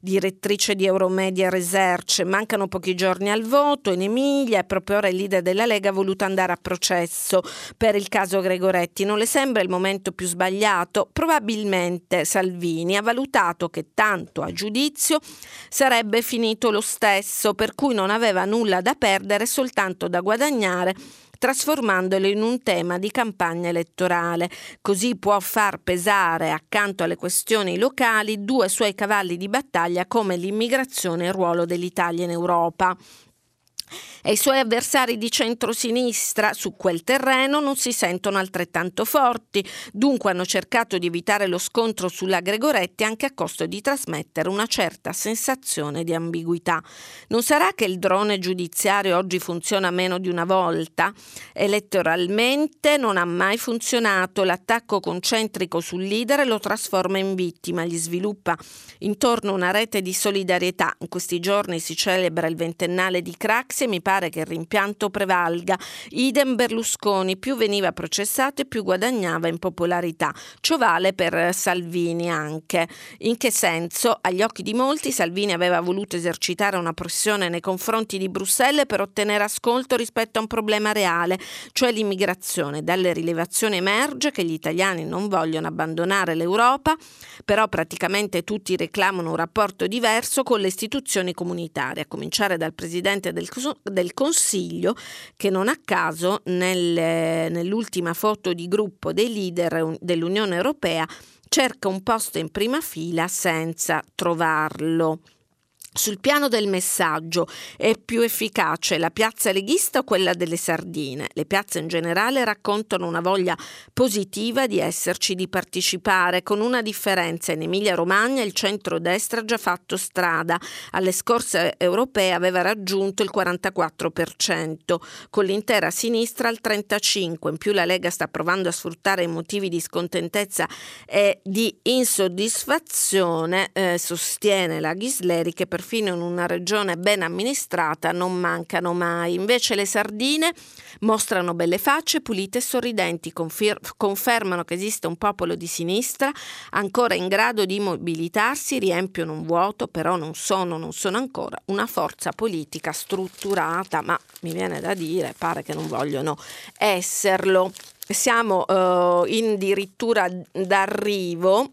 direttrice di Euromedia Research. Mancano pochi giorni al voto in Emilia e proprio ora il leader della Lega ha voluto andare a processo per il caso Gregoretti. Non le sembra il momento più sbagliato? Probabilmente Salvini ha valutato che tanto a giudizio sarebbe finito lo stesso, per cui non aveva nulla da perdere, soltanto da guadagnare trasformandolo in un tema di campagna elettorale. Così può far pesare accanto alle questioni locali due suoi cavalli di battaglia come l'immigrazione e il ruolo dell'Italia in Europa e i suoi avversari di centrosinistra su quel terreno non si sentono altrettanto forti, dunque hanno cercato di evitare lo scontro sulla Gregoretti anche a costo di trasmettere una certa sensazione di ambiguità. Non sarà che il drone giudiziario oggi funziona meno di una volta? Elettoralmente non ha mai funzionato, l'attacco concentrico sul leader lo trasforma in vittima, gli sviluppa intorno una rete di solidarietà. In questi giorni si celebra il ventennale di E mi pare che il rimpianto prevalga. Idem Berlusconi, più veniva processato e più guadagnava in popolarità. Ciò vale per Salvini anche. In che senso? Agli occhi di molti Salvini aveva voluto esercitare una pressione nei confronti di Bruxelles per ottenere ascolto rispetto a un problema reale, cioè l'immigrazione. Dalle rilevazioni emerge che gli italiani non vogliono abbandonare l'Europa, però praticamente tutti reclamano un rapporto diverso con le istituzioni comunitarie, a cominciare dal Presidente del, del Consiglio che non a caso nel, nell'ultima foto di gruppo dei leader dell'Unione Europea cerca un posto in prima fila senza trovarlo. Sul piano del messaggio è più efficace la piazza leghista o quella delle sardine? Le piazze in generale raccontano una voglia positiva di esserci, di partecipare, con una differenza. In Emilia-Romagna il centro-destra ha già fatto strada, alle scorse europee aveva raggiunto il 44%, con l'intera sinistra al 35%. In più la Lega sta provando a sfruttare i motivi di scontentezza e di insoddisfazione, eh, sostiene la Ghisleri che per perfino in una regione ben amministrata non mancano mai. Invece le sardine mostrano belle facce, pulite e sorridenti, confir- confermano che esiste un popolo di sinistra ancora in grado di mobilitarsi, riempiono un vuoto, però non sono, non sono ancora una forza politica strutturata, ma mi viene da dire, pare che non vogliono esserlo. Siamo uh, in dirittura d'arrivo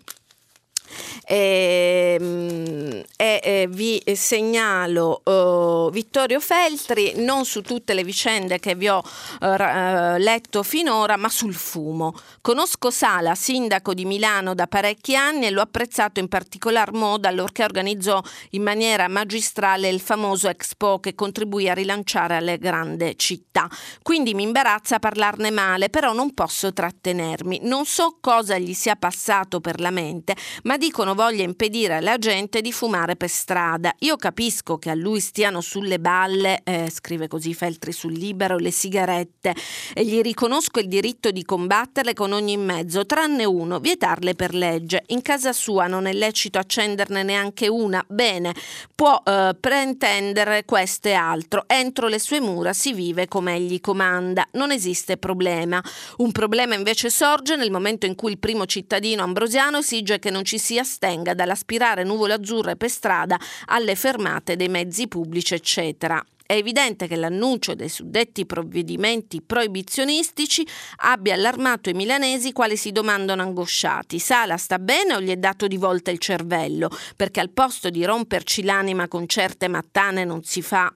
e, ehm, e, e vi segnalo uh, Vittorio Feltri non su tutte le vicende che vi ho uh, letto finora ma sul fumo. Conosco Sala sindaco di Milano da parecchi anni e l'ho apprezzato in particolar modo allorché organizzò in maniera magistrale il famoso Expo che contribuì a rilanciare le grandi città. Quindi mi imbarazza parlarne male però non posso trattenermi. Non so cosa gli sia passato per la mente ma dicono voglia impedire alla gente di fumare per strada. Io capisco che a lui stiano sulle balle, eh, scrive così Feltri sul libero, le sigarette e gli riconosco il diritto di combatterle con ogni mezzo, tranne uno, vietarle per legge. In casa sua non è lecito accenderne neanche una. Bene, può eh, pretendere questo e altro. Entro le sue mura si vive come egli comanda. Non esiste problema. Un problema invece sorge nel momento in cui il primo cittadino ambrosiano esige che non ci sia astenga dall'aspirare nuvole azzurre per strada alle fermate dei mezzi pubblici, eccetera. È evidente che l'annuncio dei suddetti provvedimenti proibizionistici abbia allarmato i milanesi quali si domandano angosciati. Sala sta bene o gli è dato di volta il cervello? Perché al posto di romperci l'anima con certe mattane non si fa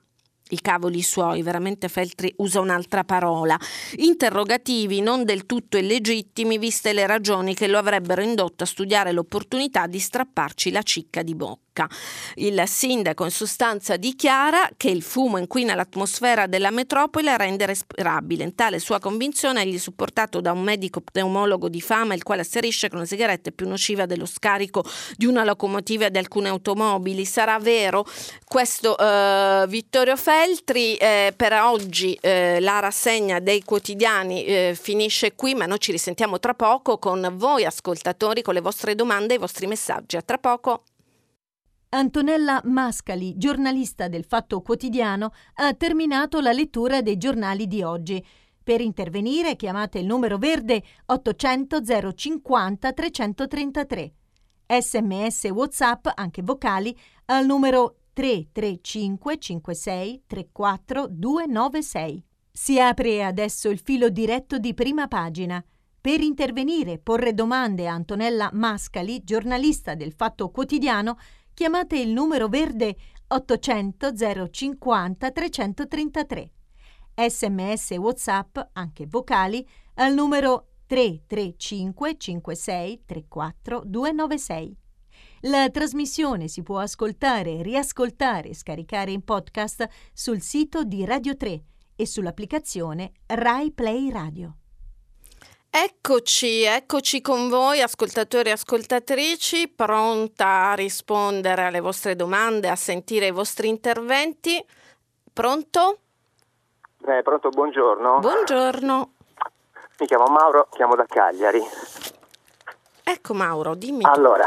i cavoli suoi, veramente Feltri usa un'altra parola, interrogativi non del tutto illegittimi viste le ragioni che lo avrebbero indotto a studiare l'opportunità di strapparci la cicca di bocca. Lucca. Il sindaco in sostanza dichiara che il fumo inquina l'atmosfera della metropoli e rende respirabile. In tale sua convinzione egli supportato da un medico pneumologo di fama il quale asserisce che una sigaretta è più nociva dello scarico di una locomotiva e di alcune automobili. Sarà vero questo eh, Vittorio Feltri? Eh, per oggi eh, la rassegna dei quotidiani eh, finisce qui, ma noi ci risentiamo tra poco con voi ascoltatori, con le vostre domande e i vostri messaggi. A tra poco. Antonella Mascali, giornalista del Fatto Quotidiano, ha terminato la lettura dei giornali di oggi. Per intervenire chiamate il numero verde 800 050 333. Sms WhatsApp, anche vocali, al numero 335 56 34 296. Si apre adesso il filo diretto di prima pagina. Per intervenire porre domande a Antonella Mascali, giornalista del Fatto Quotidiano, chiamate il numero verde 800 050 333. Sms e WhatsApp, anche vocali, al numero 335 56 34 296. La trasmissione si può ascoltare, riascoltare e scaricare in podcast sul sito di Radio 3 e sull'applicazione Rai Play Radio. Eccoci, eccoci con voi ascoltatori e ascoltatrici, pronta a rispondere alle vostre domande, a sentire i vostri interventi. Pronto? Eh, pronto, buongiorno. Buongiorno. Mi chiamo Mauro, chiamo da Cagliari. Ecco Mauro, dimmi. Allora,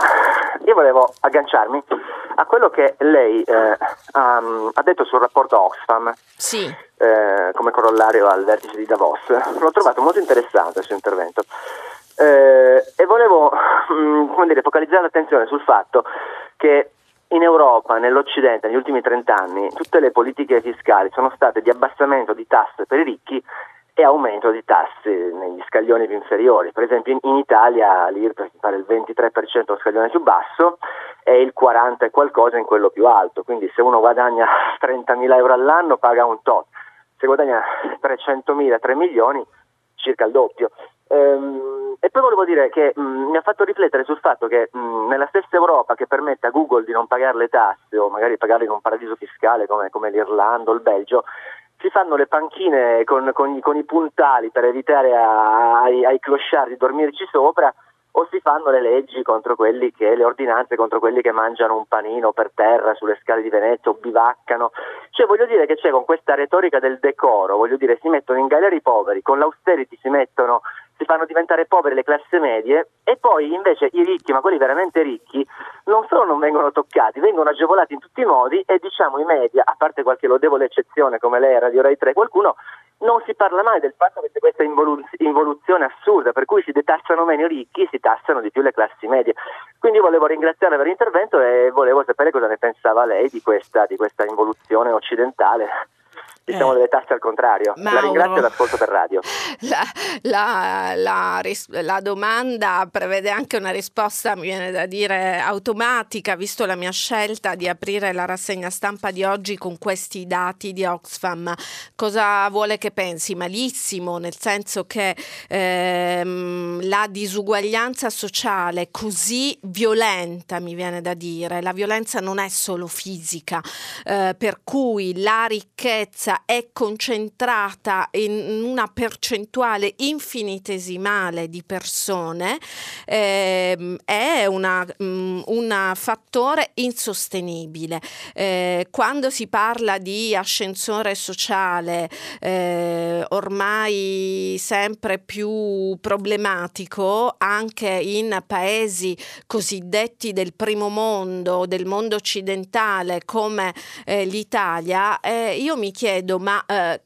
io volevo agganciarmi a quello che lei eh, ha, ha, detto sul rapporto Oxfam. Sì eh, come corollario al vertice di Davos. L'ho trovato molto interessante il suo intervento eh, e volevo mh, mm, dire, focalizzare l'attenzione sul fatto che in Europa, nell'Occidente, negli ultimi 30 anni, tutte le politiche fiscali sono state di abbassamento di tasse per i ricchi e aumento di tasse negli scaglioni più inferiori. Per esempio in, in Italia l'IRPEF pare il 23% lo scaglione più basso e il 40% e qualcosa in quello più alto. Quindi se uno guadagna 30.000 euro all'anno paga un tot se guadagna 300.000, 3 milioni, circa il doppio. Ehm, e poi volevo dire che mh, mi ha fatto riflettere sul fatto che mh, nella stessa Europa che permette a Google di non pagare le tasse o magari pagarle in un paradiso fiscale come, come l'Irlanda o il Belgio, si fanno le panchine con, con, con i puntali per evitare a, ai, ai clochard di dormirci sopra o si fanno le leggi contro quelli che, le ordinanze contro quelli che mangiano un panino per terra sulle scale di Venezia o bivaccano. Cioè voglio dire che c'è con questa retorica del decoro, voglio dire si mettono in galera i poveri, con l'austerity si mettono si fanno diventare povere le classi medie e poi invece i ricchi, ma quelli veramente ricchi, non solo non vengono toccati, vengono agevolati in tutti i modi e diciamo i media, a parte qualche lodevole eccezione come lei Radio Rai 3, qualcuno non si parla mai del fatto che c'è questa involuzione assurda per cui si detassano meno i ricchi, si tassano di più le classi medie. Quindi volevo ringraziarla per l'intervento e volevo sapere cosa ne pensava lei di questa, di questa involuzione occidentale diciamo eh. delle tasse al contrario. Mauro, la ringrazio e l'ascolto per radio. La, la, la, la, domanda prevede anche una risposta, mi viene da dire, automatica, visto la mia scelta di aprire la rassegna stampa di oggi con questi dati di Oxfam. Cosa vuole che pensi? Malissimo, nel senso che ehm, la disuguaglianza sociale così violenta, mi viene da dire, la violenza non è solo fisica, eh, per cui la ricchezza è concentrata in una percentuale infinitesimale di persone, eh, è um, un fattore insostenibile. Eh, quando si parla di ascensore sociale, eh, ormai sempre più problematico, anche in paesi cosiddetti del primo mondo, del mondo occidentale come eh, l'Italia, eh, io mi chiedo chiedo, ma eh,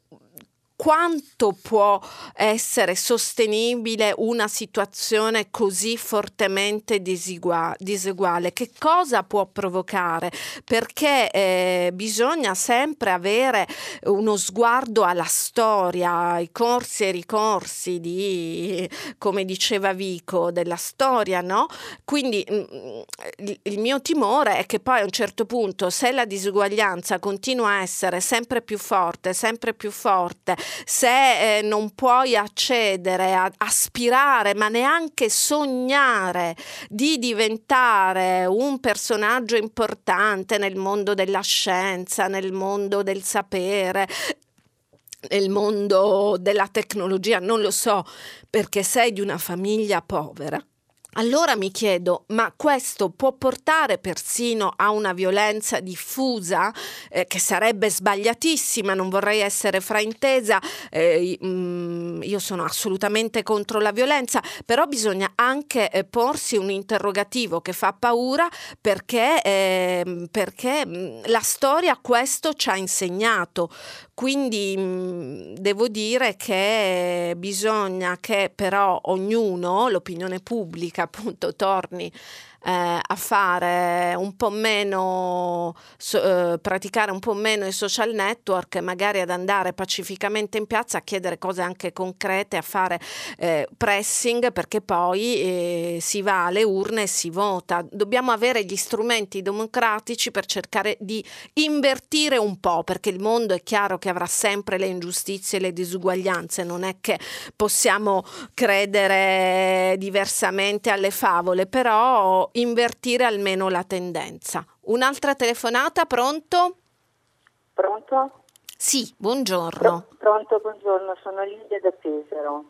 quanto può essere sostenibile una situazione così fortemente disegua- diseguale? Che cosa può provocare? Perché eh, bisogna sempre avere uno sguardo alla storia, ai corsi e ricorsi di, come diceva Vico, della storia, no? Quindi mh, mm, il mio timore è che poi a un certo punto, se la disuguaglianza continua a essere sempre più forte, sempre più forte, se eh, non puoi accedere, a, aspirare, ma neanche sognare di diventare un personaggio importante nel mondo della scienza, nel mondo del sapere, nel mondo della tecnologia, non lo so, perché sei di una famiglia povera. Allora mi chiedo, ma questo può portare persino a una violenza diffusa, eh, che sarebbe sbagliatissima, non vorrei essere fraintesa, eh, mm, io sono assolutamente contro la violenza, però bisogna anche eh, porsi un interrogativo che fa paura perché, ehm, perché mm, la storia questo ci ha insegnato. Quindi mm, devo dire che bisogna che però ognuno, l'opinione pubblica appunto, torni eh, a fare un po' meno, so, eh, praticare un po' meno i social network, magari ad andare pacificamente in piazza a chiedere cose anche concrete, a fare eh, pressing perché poi eh, si va alle urne e si vota. Dobbiamo avere gli strumenti democratici per cercare di invertire un po', perché il mondo è chiaro che avrà sempre le ingiustizie e le disuguaglianze, non è che possiamo credere diversamente alle favole, però invertire almeno la tendenza. Un'altra telefonata, pronto? Pronto? Sì, buongiorno. Pro- pronto, buongiorno, sono Lidia da Pesaro.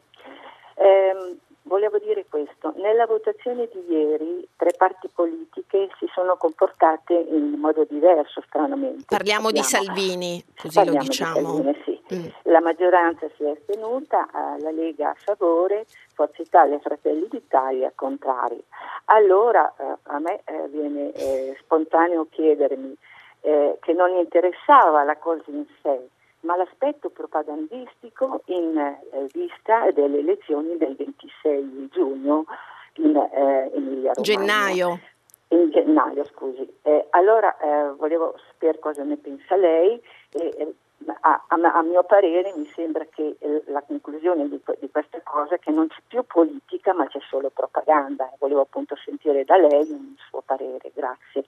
Eh, volevo dire questo, nella votazione di ieri tre parti politiche si sono comportate in modo diverso, stranamente. Parliamo, di Salvini, così Parliamo lo diciamo. Salvini, sì. mm. La maggioranza si è astenuta, la Lega a favore, Forza Italia e Fratelli d'Italia contrari. Allora eh, a me eh, viene eh, spontaneo chiedermi eh, che non interessava la cosa in sé, ma l'aspetto propagandistico in eh, vista delle elezioni del 26 giugno in eh, Emilia Romagna. Gennaio. In gennaio, scusi. allora volevo sapere cosa ne pensa lei a, a, a, mio parere mi sembra che eh, la conclusione di, di queste cose è che non c'è più politica ma c'è solo propaganda. Volevo appunto sentire da lei il suo parere. Grazie.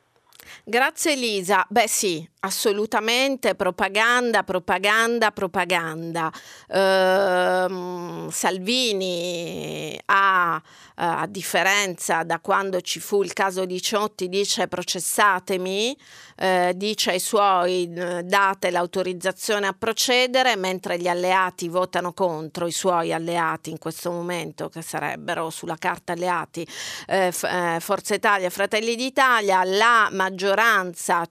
Grazie Elisa. Beh sì, assolutamente propaganda, propaganda, propaganda. Uh, Salvini ha, uh, a differenza da quando ci fu il caso di Ciotti, dice processatemi, uh, dice ai suoi date l'autorizzazione a procedere, mentre gli alleati votano contro, i suoi alleati in questo momento, che sarebbero sulla carta alleati, eh, eh, Forza Italia, Fratelli d'Italia, la maggioranza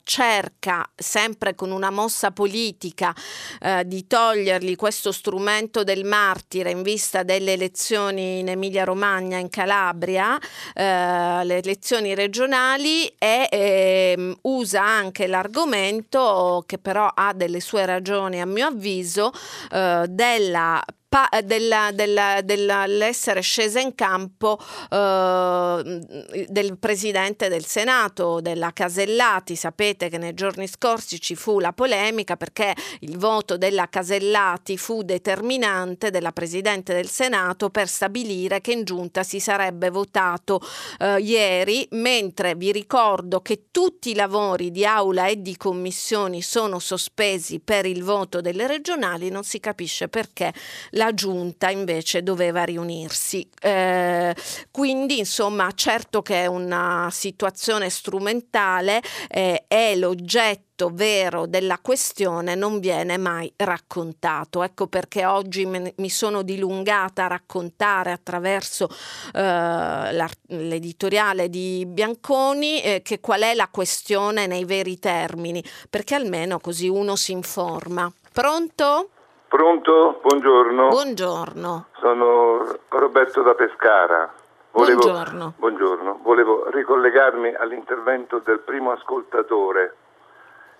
cerca sempre con una mossa politica eh, di togliergli questo strumento del martire in vista delle elezioni in Emilia-Romagna, in Calabria, eh, le elezioni regionali e eh, usa anche l'argomento che però ha delle sue ragioni a mio avviso eh, della pa- della, della, dell'essere scesa in campo eh, del Presidente del Senato, della Casellati. Sapete che nei giorni scorsi ci fu la polemica perché il voto della Casellati fu determinante della Presidente del Senato per stabilire che in giunta si sarebbe votato eh, ieri, mentre vi ricordo che tutti i lavori di aula e di commissioni sono sospesi per il voto delle regionali, non si capisce perché la la giunta invece doveva riunirsi. Eh, quindi insomma certo che è una situazione strumentale eh, l'oggetto vero della questione non viene mai raccontato. Ecco perché oggi me, mi sono dilungata a raccontare attraverso eh, l'editoriale di Bianconi eh, che qual è la questione nei veri termini, perché almeno così uno si informa. Pronto? Pronto? Buongiorno. Buongiorno. Sono Roberto da Pescara. Volevo, buongiorno. Buongiorno. Volevo ricollegarmi all'intervento del primo ascoltatore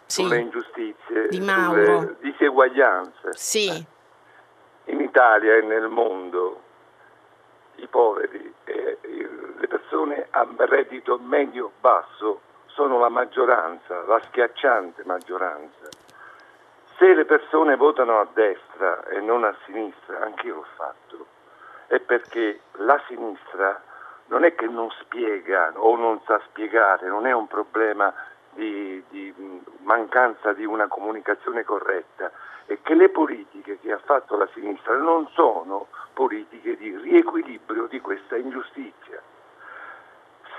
sì. sulle ingiustizie, di Mauro. sulle diseguaglianze. Sì. In Italia e nel mondo i poveri e le persone a reddito medio-basso sono la maggioranza, la schiacciante maggioranza se le persone votano a destra e non a sinistra, anche io l'ho fatto, è perché la sinistra non è che non spiega o non sa spiegare, non è un problema di, di mancanza di una comunicazione corretta e che le politiche che ha fatto la sinistra non sono politiche di riequilibrio di questa ingiustizia.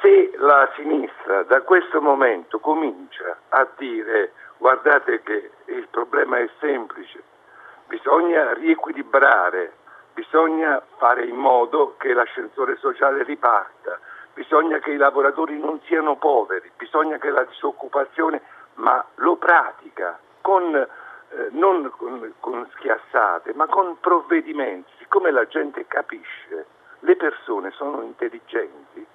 Se la sinistra da questo momento comincia a dire guardate che il problema è semplice, bisogna riequilibrare, bisogna fare in modo che l'ascensore sociale riparta, bisogna che i lavoratori non siano poveri, bisogna che la disoccupazione, ma lo pratica con, eh, non con, con schiassate, ma con provvedimenti. Siccome la gente capisce, le persone sono intelligenti,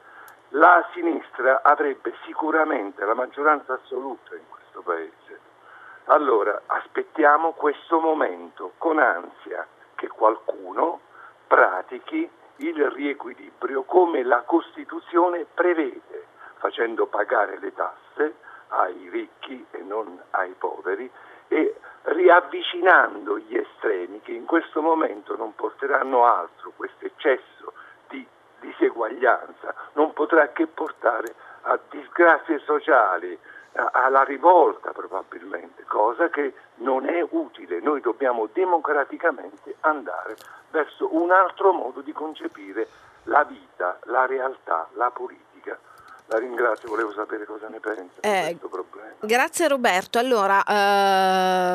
la sinistra avrebbe sicuramente la maggioranza assoluta in questo Paese. Allora aspettiamo questo momento con ansia che qualcuno pratichi il riequilibrio come la Costituzione prevede, facendo pagare le tasse ai ricchi e non ai poveri e riavvicinando gli estremi che in questo momento non porteranno altro, questo eccesso di diseguaglianza non potrà che portare a disgrazie sociali, alla rivolta probabilmente, cosa che non è utile. Noi dobbiamo democraticamente andare verso un altro modo di concepire la vita, la realtà, la politica. La ringrazio, volevo sapere cosa ne pensa eh, di questo problema. Grazie Roberto. Allora,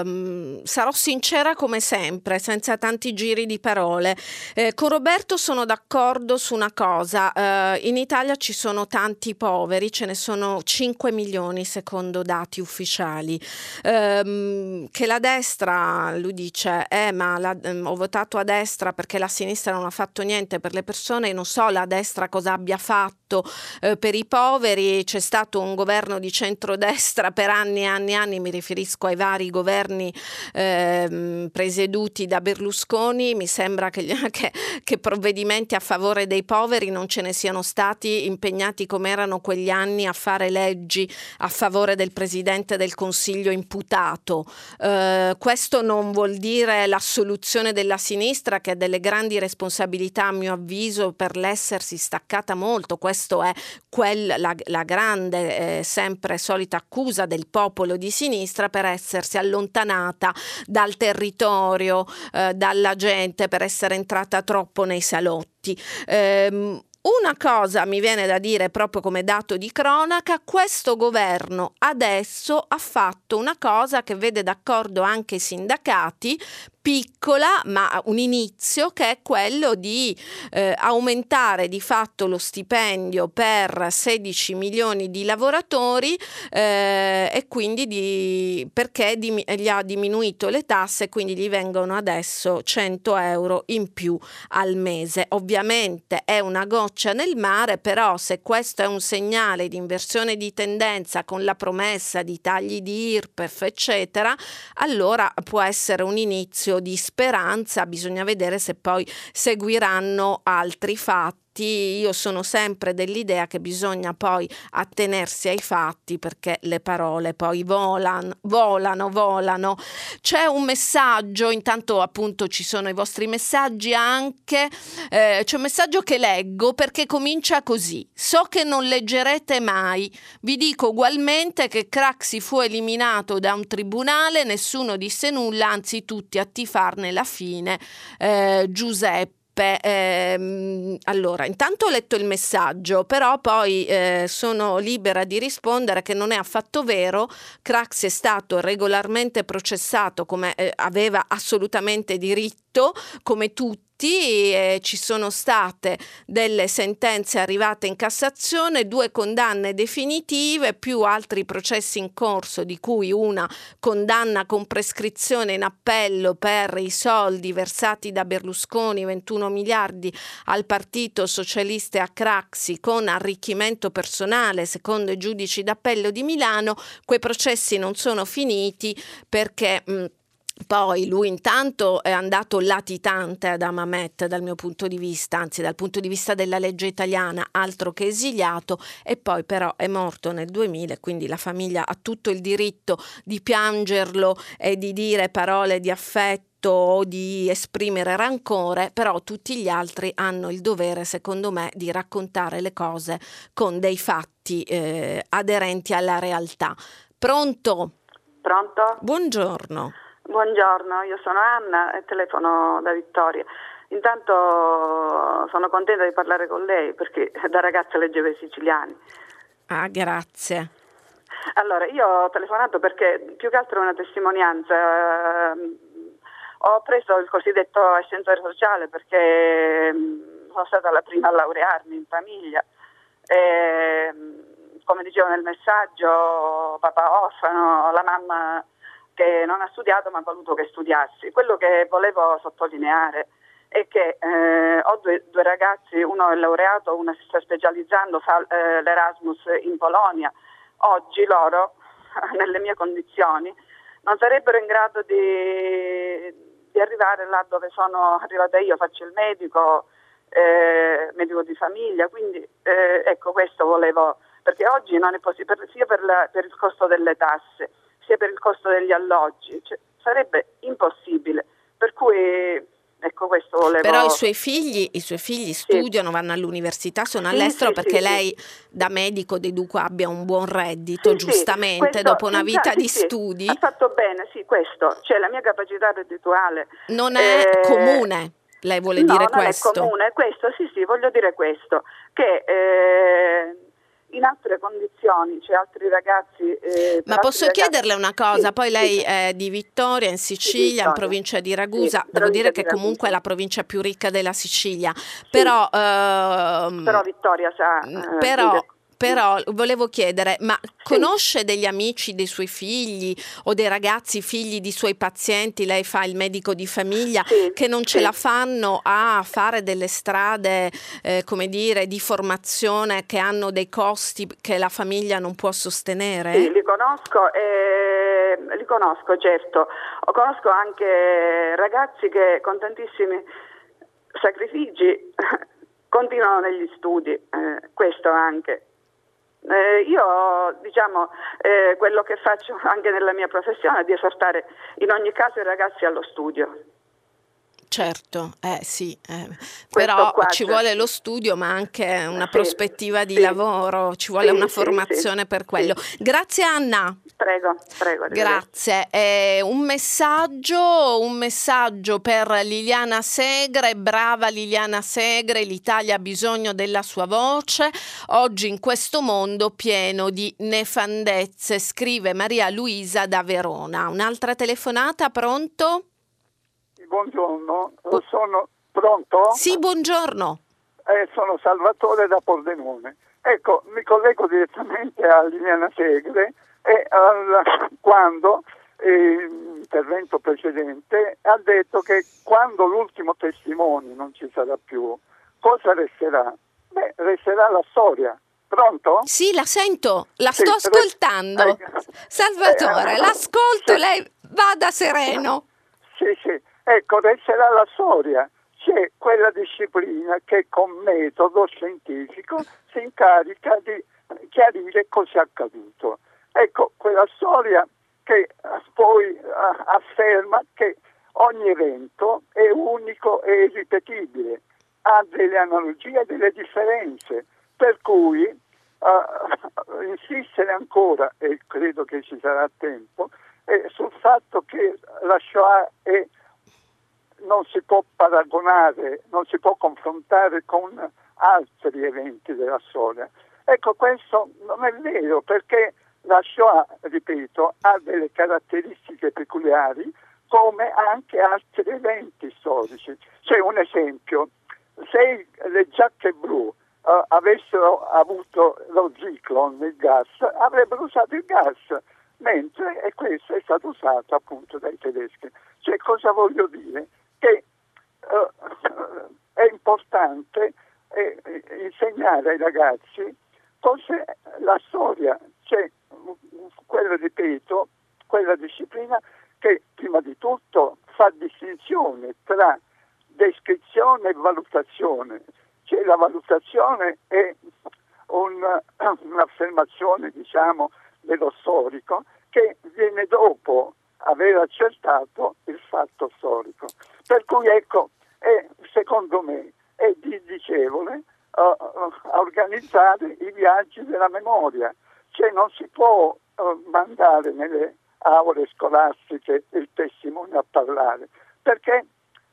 ehm, sarò sincera come sempre, senza tanti giri di parole. Eh, con Roberto sono d'accordo su una cosa. Eh, in Italia ci sono tanti poveri, ce ne sono 5 milioni secondo dati ufficiali. Ehm, che la destra, lui dice, eh, ma la, ehm, ho votato a destra perché la sinistra non ha fatto niente per le persone, non so la destra cosa abbia fatto eh, per i poveri poveri, c'è stato un governo di centrodestra per anni e anni e anni, mi riferisco ai vari governi eh, presieduti da Berlusconi, mi sembra che, che, che, provvedimenti a favore dei poveri non ce ne siano stati impegnati come erano quegli anni a fare leggi a favore del Presidente del Consiglio imputato. Eh, questo non vuol dire l'assoluzione della sinistra che ha delle grandi responsabilità a mio avviso per l'essersi staccata molto, questo è quel la, la grande, eh, sempre solita accusa del popolo di sinistra per essersi allontanata dal territorio, eh, dalla gente, per essere entrata troppo nei salotti. Eh, una cosa mi viene da dire proprio come dato di cronaca, questo governo adesso ha fatto una cosa che vede d'accordo anche i sindacati piccola, ma un inizio che è quello di eh, aumentare di fatto lo stipendio per 16 milioni di lavoratori eh, e quindi di, perché di, gli ha diminuito le tasse, quindi gli vengono adesso 100 euro in più al mese. Ovviamente è una goccia nel mare, però se questo è un segnale di inversione di tendenza con la promessa di tagli di IRPEF, eccetera, allora può essere un inizio di speranza, bisogna vedere se poi seguiranno altri fatti fatti, io sono sempre dell'idea che bisogna poi attenersi ai fatti perché le parole poi volano, volano, volano. C'è un messaggio, intanto appunto ci sono i vostri messaggi anche, eh, c'è un messaggio che leggo perché comincia così. So che non leggerete mai, vi dico ugualmente che Craxi fu eliminato da un tribunale, nessuno disse nulla, anzi tutti a tifarne la fine. Eh, Giuseppe Giuseppe, ehm, allora, intanto ho letto il messaggio, però poi eh, sono libera di rispondere che non è affatto vero. Crax è stato regolarmente processato come eh, aveva assolutamente diritto, come tutti eh, ci sono state delle sentenze arrivate in Cassazione, due condanne definitive più altri processi in corso di cui una condanna con prescrizione in appello per i soldi versati da Berlusconi 21 miliardi al Partito Socialista e a Craxi con arricchimento personale secondo i giudici d'appello di Milano, quei processi non sono finiti perché mh, poi lui intanto è andato latitante ad Amamet dal mio punto di vista, anzi dal punto di vista della legge italiana, altro che esiliato, e poi però è morto nel 2000, quindi la famiglia ha tutto il diritto di piangerlo e di dire parole di affetto o di esprimere rancore, però tutti gli altri hanno il dovere, secondo me, di raccontare le cose con dei fatti eh, aderenti alla realtà. Pronto? Pronto? Buongiorno. Buongiorno, io sono Anna e telefono da Vittoria. Intanto sono contenta di parlare con lei perché da ragazza leggevo i siciliani. Ah, grazie. Allora, io ho telefonato perché più che altro è una testimonianza. Ho preso il cosiddetto ascensore sociale perché mm, sono stata la prima a laurearmi in famiglia. E, come dicevo nel messaggio, papà orfano, la mamma che non ha studiato ma ha voluto che studiassi. Quello che volevo sottolineare è che eh, ho due, due, ragazzi, uno è laureato, uno si sta specializzando, fa eh, l'Erasmus in Polonia. Oggi loro, nelle mie condizioni, non sarebbero in grado di, di arrivare là dove sono arrivata io, faccio il medico, eh, medico di famiglia, quindi eh, ecco questo volevo, perché oggi non è possibile, sia per, la, per, il costo delle tasse, sia per il costo degli alloggi, cioè, sarebbe impossibile. Per cui Ecco, questo volevo... Però i suoi figli, i suoi figli studiano, sì. vanno all'università, sono sì, all'estero sì, perché lei da medico deduco abbia un buon reddito, giustamente, questo, dopo una vita di studi. Ha fatto bene, sì, questo, cioè la mia capacità reddituale... Non è eh... comune. Lei vuole no, dire questo? No, è comune, questo sì sì, voglio dire questo, che eh, in altre condizioni, c'è altri ragazzi... Eh, Ma posso ragazzi... chiederle una cosa? Sì, Poi lei sì. è di Vittoria, in Sicilia, Vittoria. in provincia di Ragusa, sì, devo dire che comunque è la provincia più ricca della Sicilia, però... Ehm, però Vittoria sa... Eh, però, però volevo chiedere, ma conosce degli amici dei suoi figli o dei ragazzi figli di suoi pazienti, lei fa il medico di famiglia, sì, che non ce sì. la fanno a fare delle strade, eh, come dire, di formazione che hanno dei costi che la famiglia non può sostenere? Sì, li conosco, eh, li conosco certo. Conosco anche ragazzi che con tantissimi sacrifici continuano negli studi, eh, questo anche. Eh, io diciamo eh, quello che faccio anche nella mia professione è di esortare in ogni caso i ragazzi allo studio. Certo, eh sì, eh. però qua, ci vuole lo studio ma anche una sì, prospettiva di sì. lavoro, ci vuole sì, una formazione per quello. Grazie Anna. Prego, prego. Grazie. Eh, un, messaggio, un messaggio per Liliana Segre, brava Liliana Segre, l'Italia ha bisogno della sua voce, oggi in questo mondo pieno di nefandezze, scrive Maria Luisa da Verona. Un'altra telefonata, pronto? buongiorno, sono pronto? Sì, buongiorno. Eh, sono Salvatore da Pordenone. Ecco, mi collego direttamente a Liliana Segre e al, quando l'intervento precedente ha detto che quando l'ultimo testimone non ci sarà più, cosa resterà? Beh, resterà la storia. Pronto? Sì, la sento, la sì, sto ascoltando. Eh, Salvatore, eh, l'ascolto, sì. lei vada sereno. Sì, sì. Ecco, resterà la storia. C'è quella disciplina che con metodo scientifico si incarica di chiarire cosa è accaduto. Ecco, quella storia che poi afferma che ogni evento è unico e irripetibile, ha delle analogie delle differenze, per cui uh, insistere ancora, e credo che ci sarà tempo, eh, sul fatto che la Shoah è non si può paragonare, non si può confrontare con altri eventi della storia. Ecco, questo non è vero perché la Shoah, ripeto, ha delle caratteristiche peculiari come anche altri eventi storici. C'è un esempio, se le giacche blu uh, avessero avuto lo ciclone, il gas, avrebbero usato il gas, mentre e questo è stato usato appunto dai tedeschi. Cioè, cosa voglio dire? che uh, è importante eh, insegnare ai ragazzi cos'è la storia, c'è quella, ripeto, quella disciplina che prima di tutto fa distinzione tra descrizione e valutazione. Cioè la valutazione è un, un'affermazione, diciamo, dello storico che viene dopo aver accertato il fatto storico. Per cui ecco, è, secondo me è disdicevole uh, organizzare i viaggi della memoria, cioè non si può uh, mandare nelle aule scolastiche il testimone a parlare, perché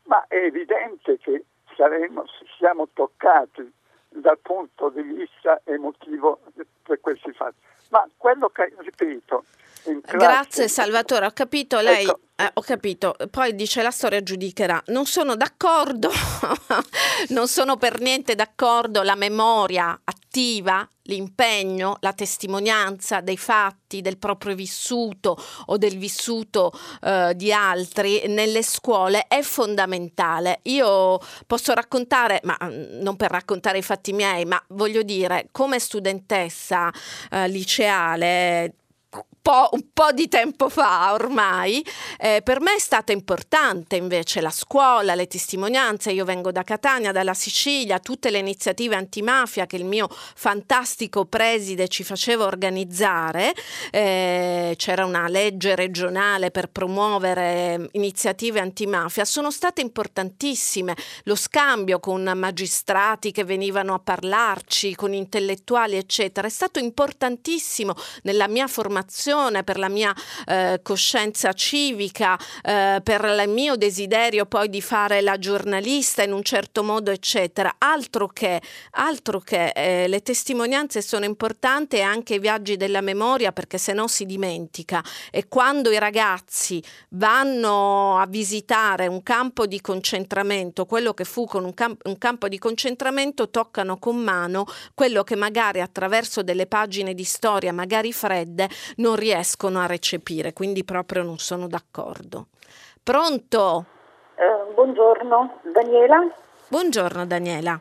ma è evidente che saremo, siamo toccati dal punto di vista emotivo per questi fatti. Ma quello che, ripeto, Grazie Salvatore, ho capito lei. Ecco. Eh, ho capito, poi dice la storia giudicherà. Non sono d'accordo, non sono per niente d'accordo. La memoria attiva, l'impegno, la testimonianza dei fatti, del proprio vissuto o del vissuto eh, di altri nelle scuole è fondamentale. Io posso raccontare, ma mm, non per raccontare i fatti miei, ma voglio dire, come studentessa eh, liceale po', un po' di tempo fa ormai, eh, per me è stata importante invece la scuola, le testimonianze. Io vengo da Catania, dalla Sicilia, tutte le iniziative antimafia che il mio fantastico preside ci faceva organizzare. Eh, c'era una legge regionale per promuovere iniziative antimafia, sono state importantissime. Lo scambio con magistrati che venivano a parlarci, con intellettuali, eccetera, è stato importantissimo nella mia formazione formazione, per la mia eh, coscienza civica, eh, per il mio desiderio poi di fare la giornalista in un certo modo, eccetera. Altro che, altro che eh, le testimonianze sono importanti e anche i viaggi della memoria perché se no si dimentica. E quando i ragazzi vanno a visitare un campo di concentramento, quello che fu con un, camp- un campo di concentramento, toccano con mano quello che magari attraverso delle pagine di storia, magari fredde, non riescono a recepire, quindi proprio non sono d'accordo. Pronto? Eh, buongiorno, Daniela. Buongiorno Daniela.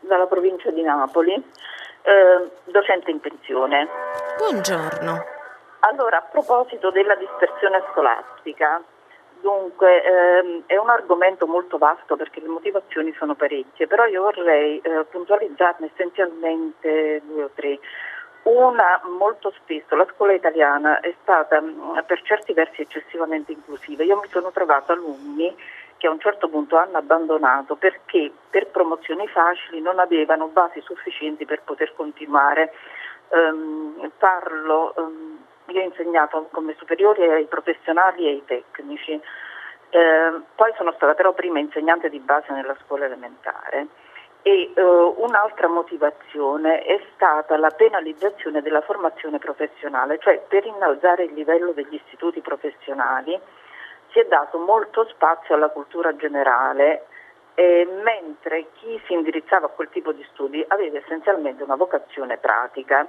Dalla provincia di Napoli, eh, docente in pensione. Buongiorno. Allora, a proposito della dispersione scolastica, dunque ehm, è un argomento molto vasto perché le motivazioni sono parecchie, però io vorrei eh, puntualizzarne essenzialmente due o tre. Una, molto spesso la scuola italiana è stata mm, per certi versi eccessivamente inclusiva. Io mi sono trovata alunni che a un certo punto hanno abbandonato perché per promozioni facili non avevano basi sufficienti per poter continuare. Um, parlo, um, io ho insegnato come superiori ai professionali e ai tecnici, uh, poi sono stata però prima insegnante di base nella scuola elementare e uh, un'altra motivazione è stata la penalizzazione della formazione professionale, cioè per innalzare il livello degli istituti professionali si è dato molto spazio alla cultura generale eh, mentre chi si indirizzava a quel tipo di studi aveva essenzialmente una vocazione pratica.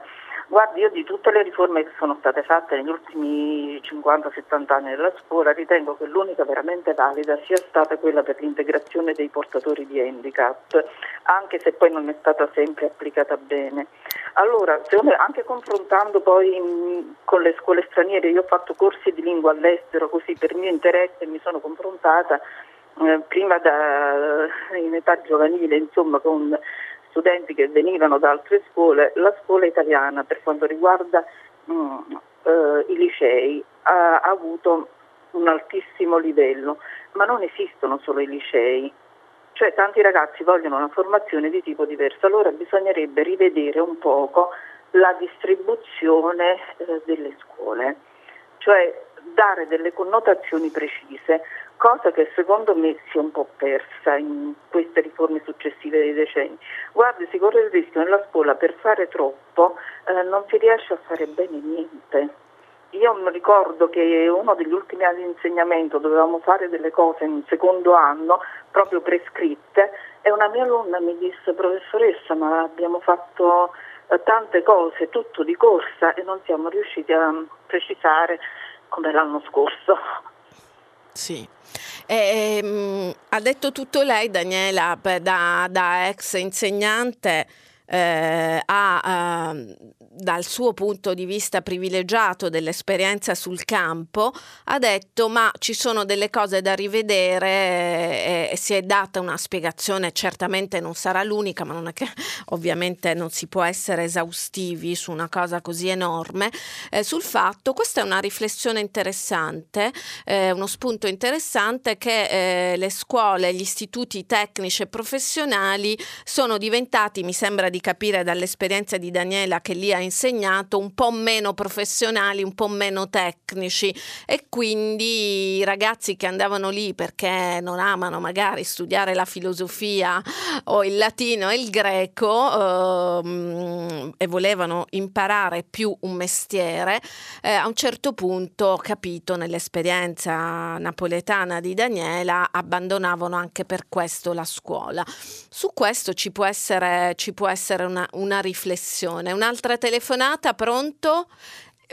Guardi, io di tutte le riforme che sono state fatte negli ultimi 50-70 anni della scuola, ritengo che l'unica veramente valida sia stata quella per l'integrazione dei portatori di handicap, anche se poi non è stata sempre applicata bene. Allora, me, anche confrontando poi mh, con le scuole straniere, io ho fatto corsi di lingua all'estero così per mio interesse mi sono confrontata eh, prima da, in età giovanile, insomma, con studenti che venivano da altre scuole, la scuola italiana per quanto riguarda mh, mm, eh, i licei ha, ha avuto un altissimo livello, ma non esistono solo i licei, cioè tanti ragazzi vogliono una formazione di tipo diverso, allora bisognerebbe rivedere un poco la distribuzione eh, delle scuole, cioè dare delle connotazioni precise cosa che secondo me si è un po' persa in queste riforme successive dei decenni. Guardi, si corre il rischio nella scuola per fare troppo eh, non si riesce a fare bene niente. Io mi ricordo che uno degli ultimi anni di insegnamento dovevamo fare delle cose in secondo anno proprio prescritte e una mia alunna mi disse professoressa ma abbiamo fatto eh, tante cose, tutto di corsa e non siamo riusciti a precisare come l'anno scorso. Sì. E, ehm, ha detto tutto lei, Daniela, da, da ex insegnante. eh, ha eh, dal suo punto di vista privilegiato dell'esperienza sul campo, ha detto ma ci sono delle cose da rivedere e, e si è data una spiegazione, certamente non sarà l'unica, ma non è che ovviamente non si può essere esaustivi su una cosa così enorme, eh, sul fatto, questa è una riflessione interessante, eh, uno spunto interessante che eh, le scuole, gli istituti tecnici e professionali sono diventati, mi sembra di capire dall'esperienza di Daniela che lì ha insegnato, un po' meno professionali, un po' meno tecnici e quindi i ragazzi che andavano lì perché non amano magari studiare la filosofia o il latino e il greco ehm, e volevano imparare più un mestiere, eh, a un certo punto ho capito nell'esperienza napoletana di Daniela abbandonavano anche per questo la scuola. Su questo ci può essere, ci può essere una, una riflessione. Un'altra telefonata, pronto?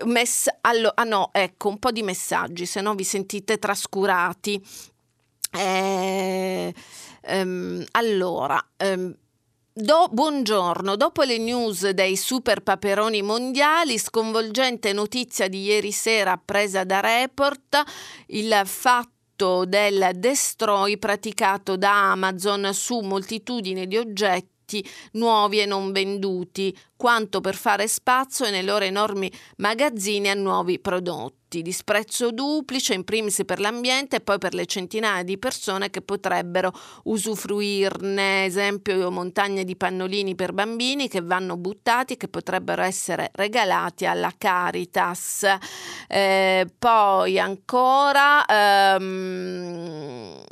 Mess- allo- ah no, ecco, un po' di messaggi, se no vi sentite trascurati. Eh, ehm, allora, ehm, Do, buongiorno, dopo le news dei super paperoni mondiali, sconvolgente notizia di ieri sera presa da Report, il fatto del destroy praticato da Amazon su moltitudine di oggetti nuovi e non venduti, quanto per fare spazio nei loro enormi magazzini a nuovi prodotti. Disprezzo duplice, in primis per l'ambiente e poi per le centinaia di persone che potrebbero usufruirne. Esempio, montagne di pannolini per bambini che vanno buttati e che potrebbero essere regalati alla Caritas. Eh, poi ancora. Ehm,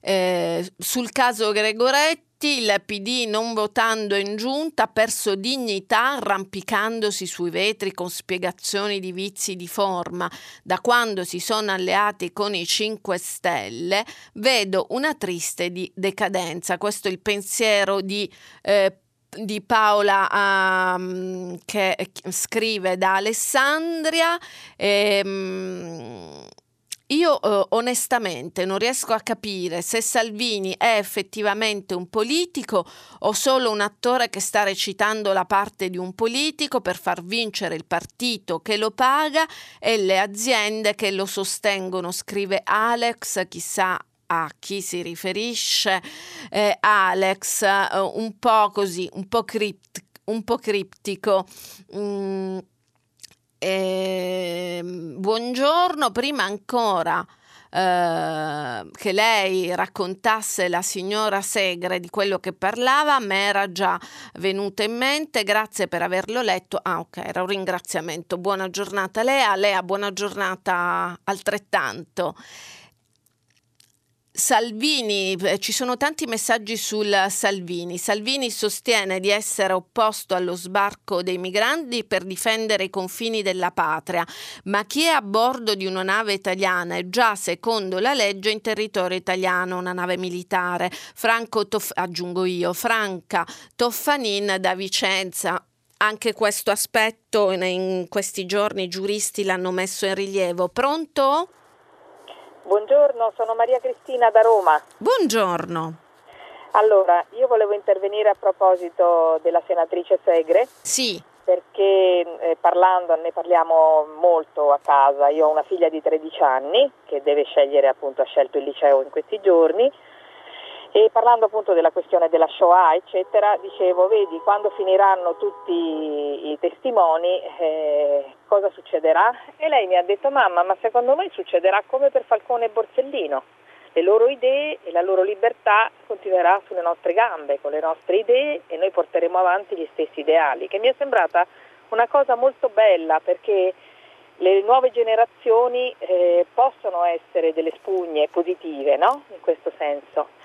eh, sul caso Gregoretti il PD non votando in giunta ha perso dignità arrampicandosi sui vetri con spiegazioni di vizi di forma. Da quando si sono alleati con i 5 Stelle vedo una triste decadenza. Questo è il pensiero di eh, di Paola um, che scrive da Alessandria. E, um, io eh, onestamente non riesco a capire se Salvini è effettivamente un politico o solo un attore che sta recitando la parte di un politico per far vincere il partito che lo paga e le aziende che lo sostengono, scrive Alex, chissà a chi si riferisce eh, Alex, eh, un po' così, un po', cript- un po criptico. Mm eh, buongiorno, prima ancora eh, che lei raccontasse la signora Segre di quello che parlava, me era già venuto in mente, grazie per averlo letto. Ah ok, era un ringraziamento. Buona giornata Lea, Lea buona giornata altrettanto. Salvini, eh, ci sono tanti messaggi sul Salvini. Salvini sostiene di essere opposto allo sbarco dei migranti per difendere i confini della patria, ma chi è a bordo di una nave italiana è già secondo la legge in territorio italiano, una nave militare. Franco Toff- aggiungo io, Franca Toffanin da Vicenza. Anche questo aspetto in questi giorni i giuristi l'hanno messo in rilievo. Pronto? Buongiorno, sono Maria Cristina da Roma. Buongiorno. Allora, io volevo intervenire a proposito della senatrice Segre. Sì. Perché eh, parlando, ne parliamo molto a casa. Io ho una figlia di 13 anni che deve scegliere, appunto, ha scelto il liceo in questi giorni e parlando appunto della questione della Shoah, eccetera, dicevo, vedi, quando finiranno tutti i testimoni, eh, cosa succederà? E lei mi ha detto, mamma, ma secondo me succederà come per Falcone e Borsellino. Le loro idee e la loro libertà continuerà sulle nostre gambe, con le nostre idee e noi porteremo avanti gli stessi ideali, che mi è sembrata una cosa molto bella perché le nuove generazioni eh, possono essere delle spugne positive, no? In questo senso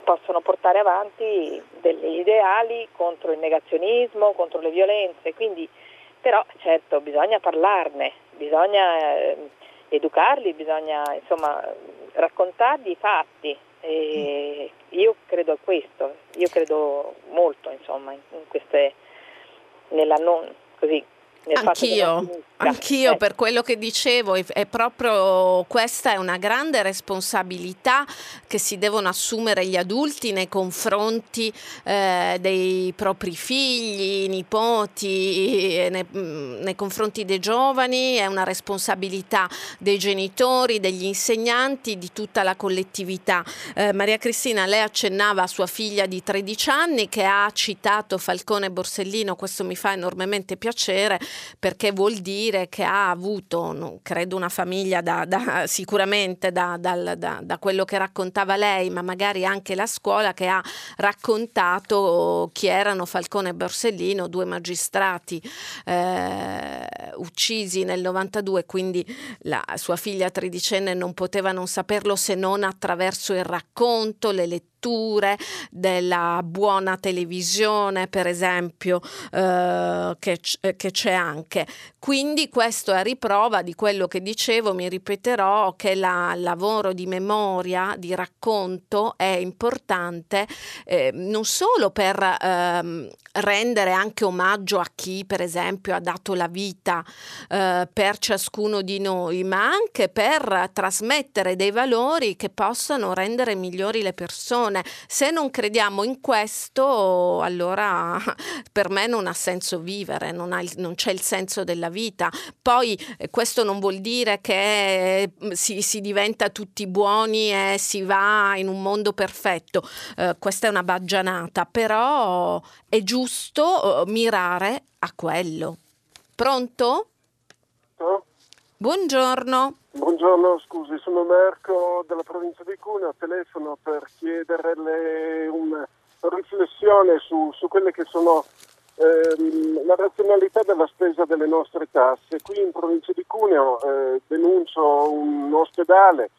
possono portare avanti degli ideali contro il negazionismo, contro le violenze, quindi però certo bisogna parlarne, bisogna eh, educarli, bisogna insomma raccontargli i fatti. E io credo a questo, io credo molto insomma in queste, nella non, così, Anch'io, anch'io eh. per quello che dicevo, è proprio questa è una grande responsabilità che si devono assumere gli adulti nei confronti eh, dei propri figli, nipoti, nei, mm, nei, confronti dei giovani, è una responsabilità dei genitori, degli insegnanti, di tutta la collettività. Eh, Maria Cristina, lei accennava a sua figlia di 13 anni che ha citato Falcone Borsellino, questo mi fa enormemente piacere perché vuol dire che ha avuto, credo, una famiglia da, da, sicuramente da, da, da, quello che raccontava lei, ma magari anche la scuola che ha raccontato chi erano Falcone e Borsellino, due magistrati eh, uccisi nel 92, quindi la sua figlia tredicenne non poteva non saperlo se non attraverso il racconto, le letture letture, della buona televisione, per esempio, eh, che, che c'è anche. Quindi questo è a riprova di quello che dicevo, mi ripeterò, che il lavoro di memoria, di racconto è importante eh, non solo per ehm, rendere anche omaggio a chi, per esempio, ha dato la vita eh, per ciascuno di noi, ma anche per trasmettere dei valori che possano rendere migliori le persone. Se non crediamo in questo, allora per me non ha senso vivere, non, il, non c'è il senso della vita. Poi eh, questo non vuol dire che mm, si, si, diventa tutti buoni e si va in un mondo perfetto. Eh, questa è una baggianata, però è giusto eh, mirare a quello. Pronto? Oh. Buongiorno. Buongiorno, scusi, sono Marco della provincia di Cuneo, telefono per chiederle una riflessione su, su quelle che sono ehm, la razionalità della spesa delle nostre tasse. Qui in provincia di Cuneo eh, denuncio un ospedale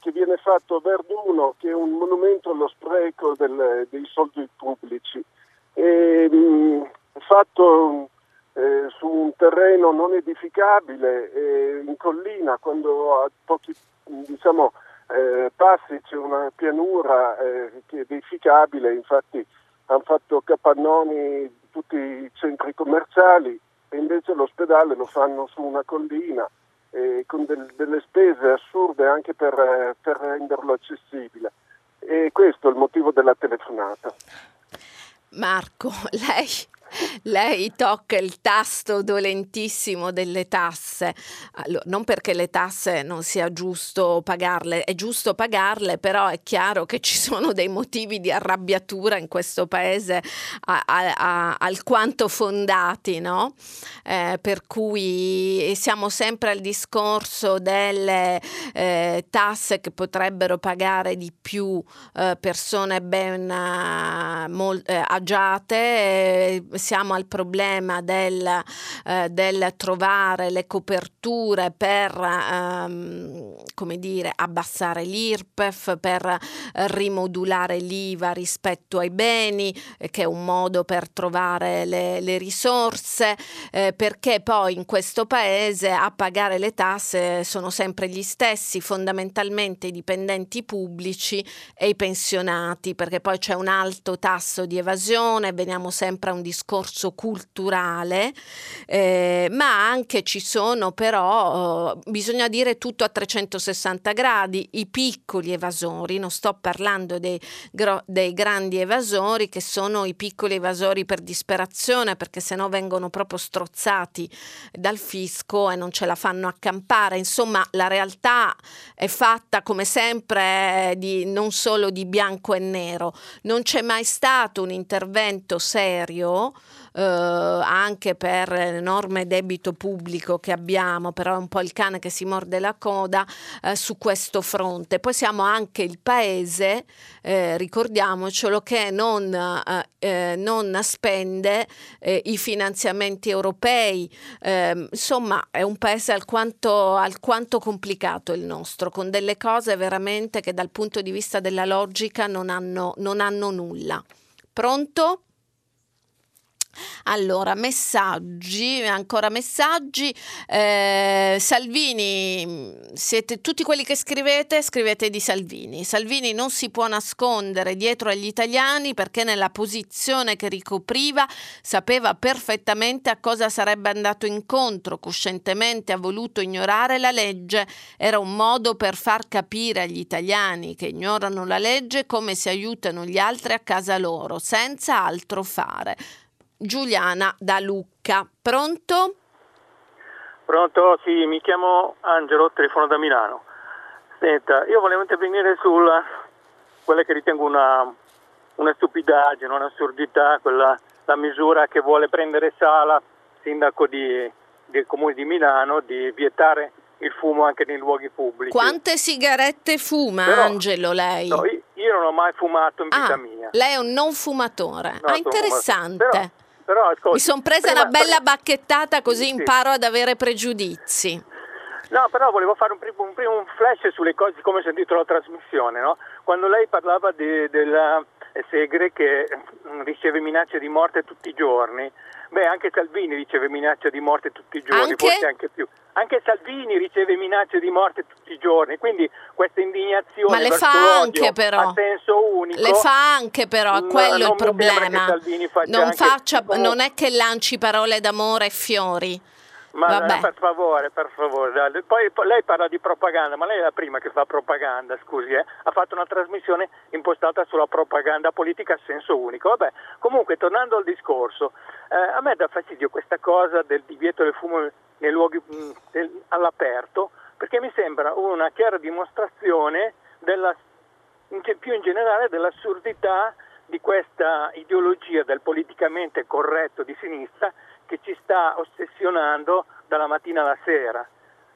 che viene fatto a Verduno, che è un monumento allo spreco del, dei soldi pubblici. E, mh, fatto eh, su un terreno non edificabile, eh, in collina, quando a pochi diciamo, eh, passi c'è una pianura eh, che è edificabile, infatti hanno fatto capannoni tutti i centri commerciali e invece l'ospedale lo fanno su una collina con del, delle spese assurde anche per, eh, per renderlo accessibile. E questo è il motivo della telefonata. Marco, lei lei tocca il tasto dolentissimo delle tasse. Allora, non perché le tasse non sia giusto pagarle, è giusto pagarle, però è chiaro che ci sono dei motivi di arrabbiatura in questo paese a, a, a, alquanto fondati, no? Eh, per cui siamo sempre al discorso delle eh, tasse che potrebbero pagare di più eh, persone ben uh, mol, eh, agiate eh, siamo al problema del, eh, del trovare le coperture per ehm, come dire, abbassare l'IRPEF, per eh, rimodulare l'IVA rispetto ai beni, eh, che è un modo per trovare le, le risorse, eh, perché poi in questo paese a pagare le tasse sono sempre gli stessi, fondamentalmente i dipendenti pubblici e i pensionati, perché poi c'è un alto tasso di evasione, veniamo sempre a un discorso discorso culturale, eh, ma anche ci sono però, eh, bisogna dire tutto a 360 gradi, i piccoli evasori, non sto parlando dei, gro- dei grandi evasori che sono i piccoli evasori per disperazione perché sennò vengono proprio strozzati dal fisco e non ce la fanno accampare. Insomma, la realtà è fatta come sempre di, non solo di bianco e nero. Non c'è mai stato un intervento serio eh, anche per l'enorme debito pubblico che abbiamo, però è un po' il cane che si morde la coda eh, su questo fronte. Poi siamo anche il paese, eh, ricordiamocelo, che non, eh, eh, non spende eh, i finanziamenti europei. Ehm, insomma, è un paese alquanto, alquanto complicato il nostro, con delle cose veramente che dal punto di vista della logica non hanno, non hanno nulla. Pronto? Allora, messaggi, ancora messaggi. Eh, Salvini, siete tutti quelli che scrivete, scrivete di Salvini. Salvini non si può nascondere dietro agli italiani perché nella posizione che ricopriva sapeva perfettamente a cosa sarebbe andato incontro, coscientemente ha voluto ignorare la legge. Era un modo per far capire agli italiani che ignorano la legge come si aiutano gli altri a casa loro, senza altro fare. Giuliana da Lucca. Pronto? Pronto, sì, mi chiamo Angelo, telefono da Milano. Senta, io volevo intervenire su quella che ritengo una, una stupidaggine, un'assurdità, quella, la misura che vuole prendere Sala, sindaco di, del comune di Milano, di vietare il fumo anche nei luoghi pubblici. Quante sigarette fuma Però, Angelo lei? No, io, non ho mai fumato in vita ah, mia. Lei è un non fumatore. No, ah, interessante. Però, però, ascolti, Mi sono presa prima, una bella bacchettata così sì. imparo ad avere pregiudizi. No, però volevo fare un, primo, un, un flash sulle cose come ho sentito la trasmissione, no? Quando lei parlava di, della Segre che mm, riceve minacce di morte tutti i giorni, beh anche Salvini riceve minacce di morte tutti i giorni, anche? forse anche più. Anche Salvini riceve minacce di morte tutti i giorni, quindi questa indignazione Ma le fa anche però. a senso unico. Le fa anche però, quello è il problema. Non, faccia, non è che lanci parole d'amore e fiori. Ma Vabbè. per favore, per favore, dai. Poi, lei parla di propaganda, ma lei è la prima che fa propaganda, scusi, eh? ha fatto una trasmissione impostata sulla propaganda politica a senso unico. Vabbè, comunque tornando al discorso, eh, a me dà fastidio questa cosa del divieto del fumo nei luoghi mh, del, all'aperto, perché mi sembra una chiara dimostrazione della, in, più in generale dell'assurdità di questa ideologia del politicamente corretto di sinistra che ci sta ossessionando dalla mattina alla sera.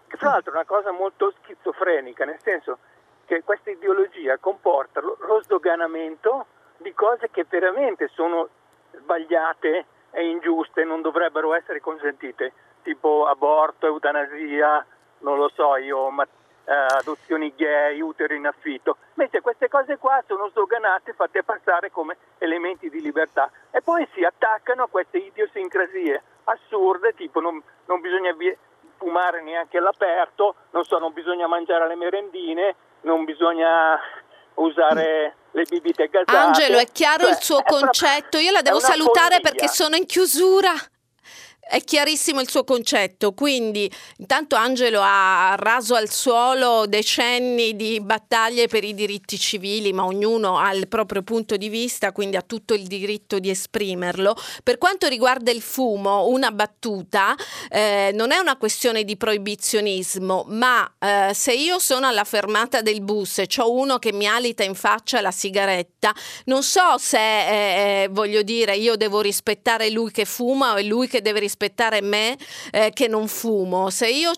Che fra l'altro è una cosa molto schizofrenica, nel senso che questa ideologia comporta lo, lo sdoganamento di cose che veramente sono sbagliate e ingiuste, non dovrebbero essere consentite, tipo aborto, eutanasia, non lo so io, ma, eh, adozioni gay, utero in affitto. Mentre queste cose qua sono sdoganate, fatte passare come elementi di libertà e poi si attaccano a queste idiosincrasie assurde, tipo non, non bisogna fumare neanche all'aperto, non so, non bisogna mangiare le merendine, non bisogna usare le bibite gasate. Angelo, è chiaro cioè, il suo è concetto. Io la devo salutare follia. perché sono in chiusura. È chiarissimo il suo concetto, quindi intanto Angelo ha raso al suolo decenni di battaglie per i diritti civili, ma ognuno ha il proprio punto di vista, quindi ha tutto il diritto di esprimerlo. Per quanto riguarda il fumo, una battuta, eh, non è una questione di proibizionismo, ma eh, se io sono alla fermata del bus e c'ho uno che mi alita in faccia la sigaretta, non so se, eh, voglio dire, io devo rispettare lui che fuma o è lui che deve rispettare rispettare me eh, che non fumo. Se io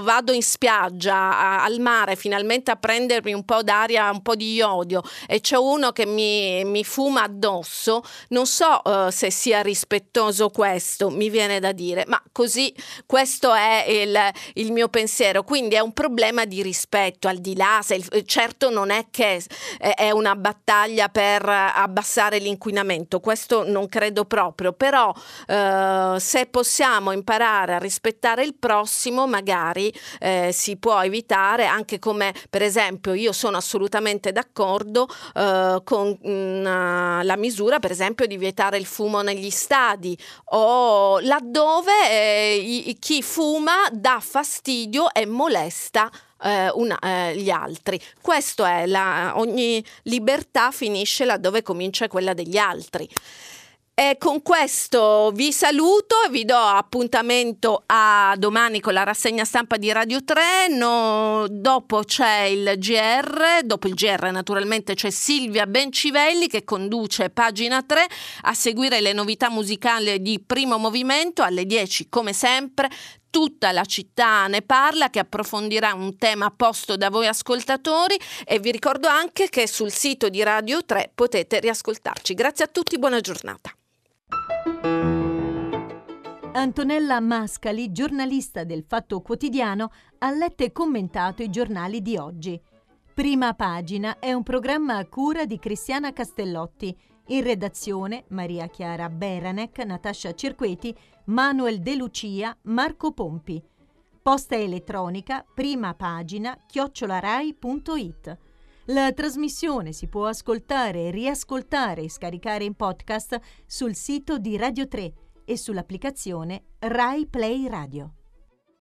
vado in spiaggia a, al mare finalmente a prendermi un po' d'aria, un po' di iodio e c'è uno che mi, mi fuma addosso, non so uh, se sia rispettoso questo, mi viene da dire, ma così questo è il, il mio pensiero. Quindi è un problema di rispetto, al di là, se il, certo non è che è una battaglia per abbassare l'inquinamento, questo non credo proprio, però uh, se possiamo imparare a rispettare il prossimo, magari eh, si può evitare, anche come per esempio io sono assolutamente d'accordo eh, con mh, mm, la misura, per esempio, di vietare il fumo negli stadi o laddove eh, chi fuma dà fastidio e molesta eh, una, eh, gli altri. Questo è la, ogni libertà finisce laddove comincia quella degli altri. E con questo vi saluto vi do appuntamento a domani con la rassegna stampa di Radio 3. No, dopo c'è il GR, dopo il GR naturalmente c'è Silvia Bencivelli che conduce pagina 3 a seguire le novità musicali di primo movimento alle 10 come sempre tutta la città ne parla, che approfondirà un tema posto da voi ascoltatori e vi ricordo anche che sul sito di Radio 3 potete riascoltarci. Grazie a tutti, buona giornata. Antonella Mascali, giornalista del Fatto Quotidiano, ha letto e commentato i giornali di oggi. Prima pagina è un programma a cura di Cristiana Castellotti. In redazione Maria Chiara Beranec, Natascia Cirqueti, Manuel De Lucia, Marco Pompi. Posta elettronica, prima pagina, chiocciolarai.it. La trasmissione si può ascoltare, riascoltare e scaricare in podcast sul sito di Radio 3 e sull'applicazione Rai Play Radio.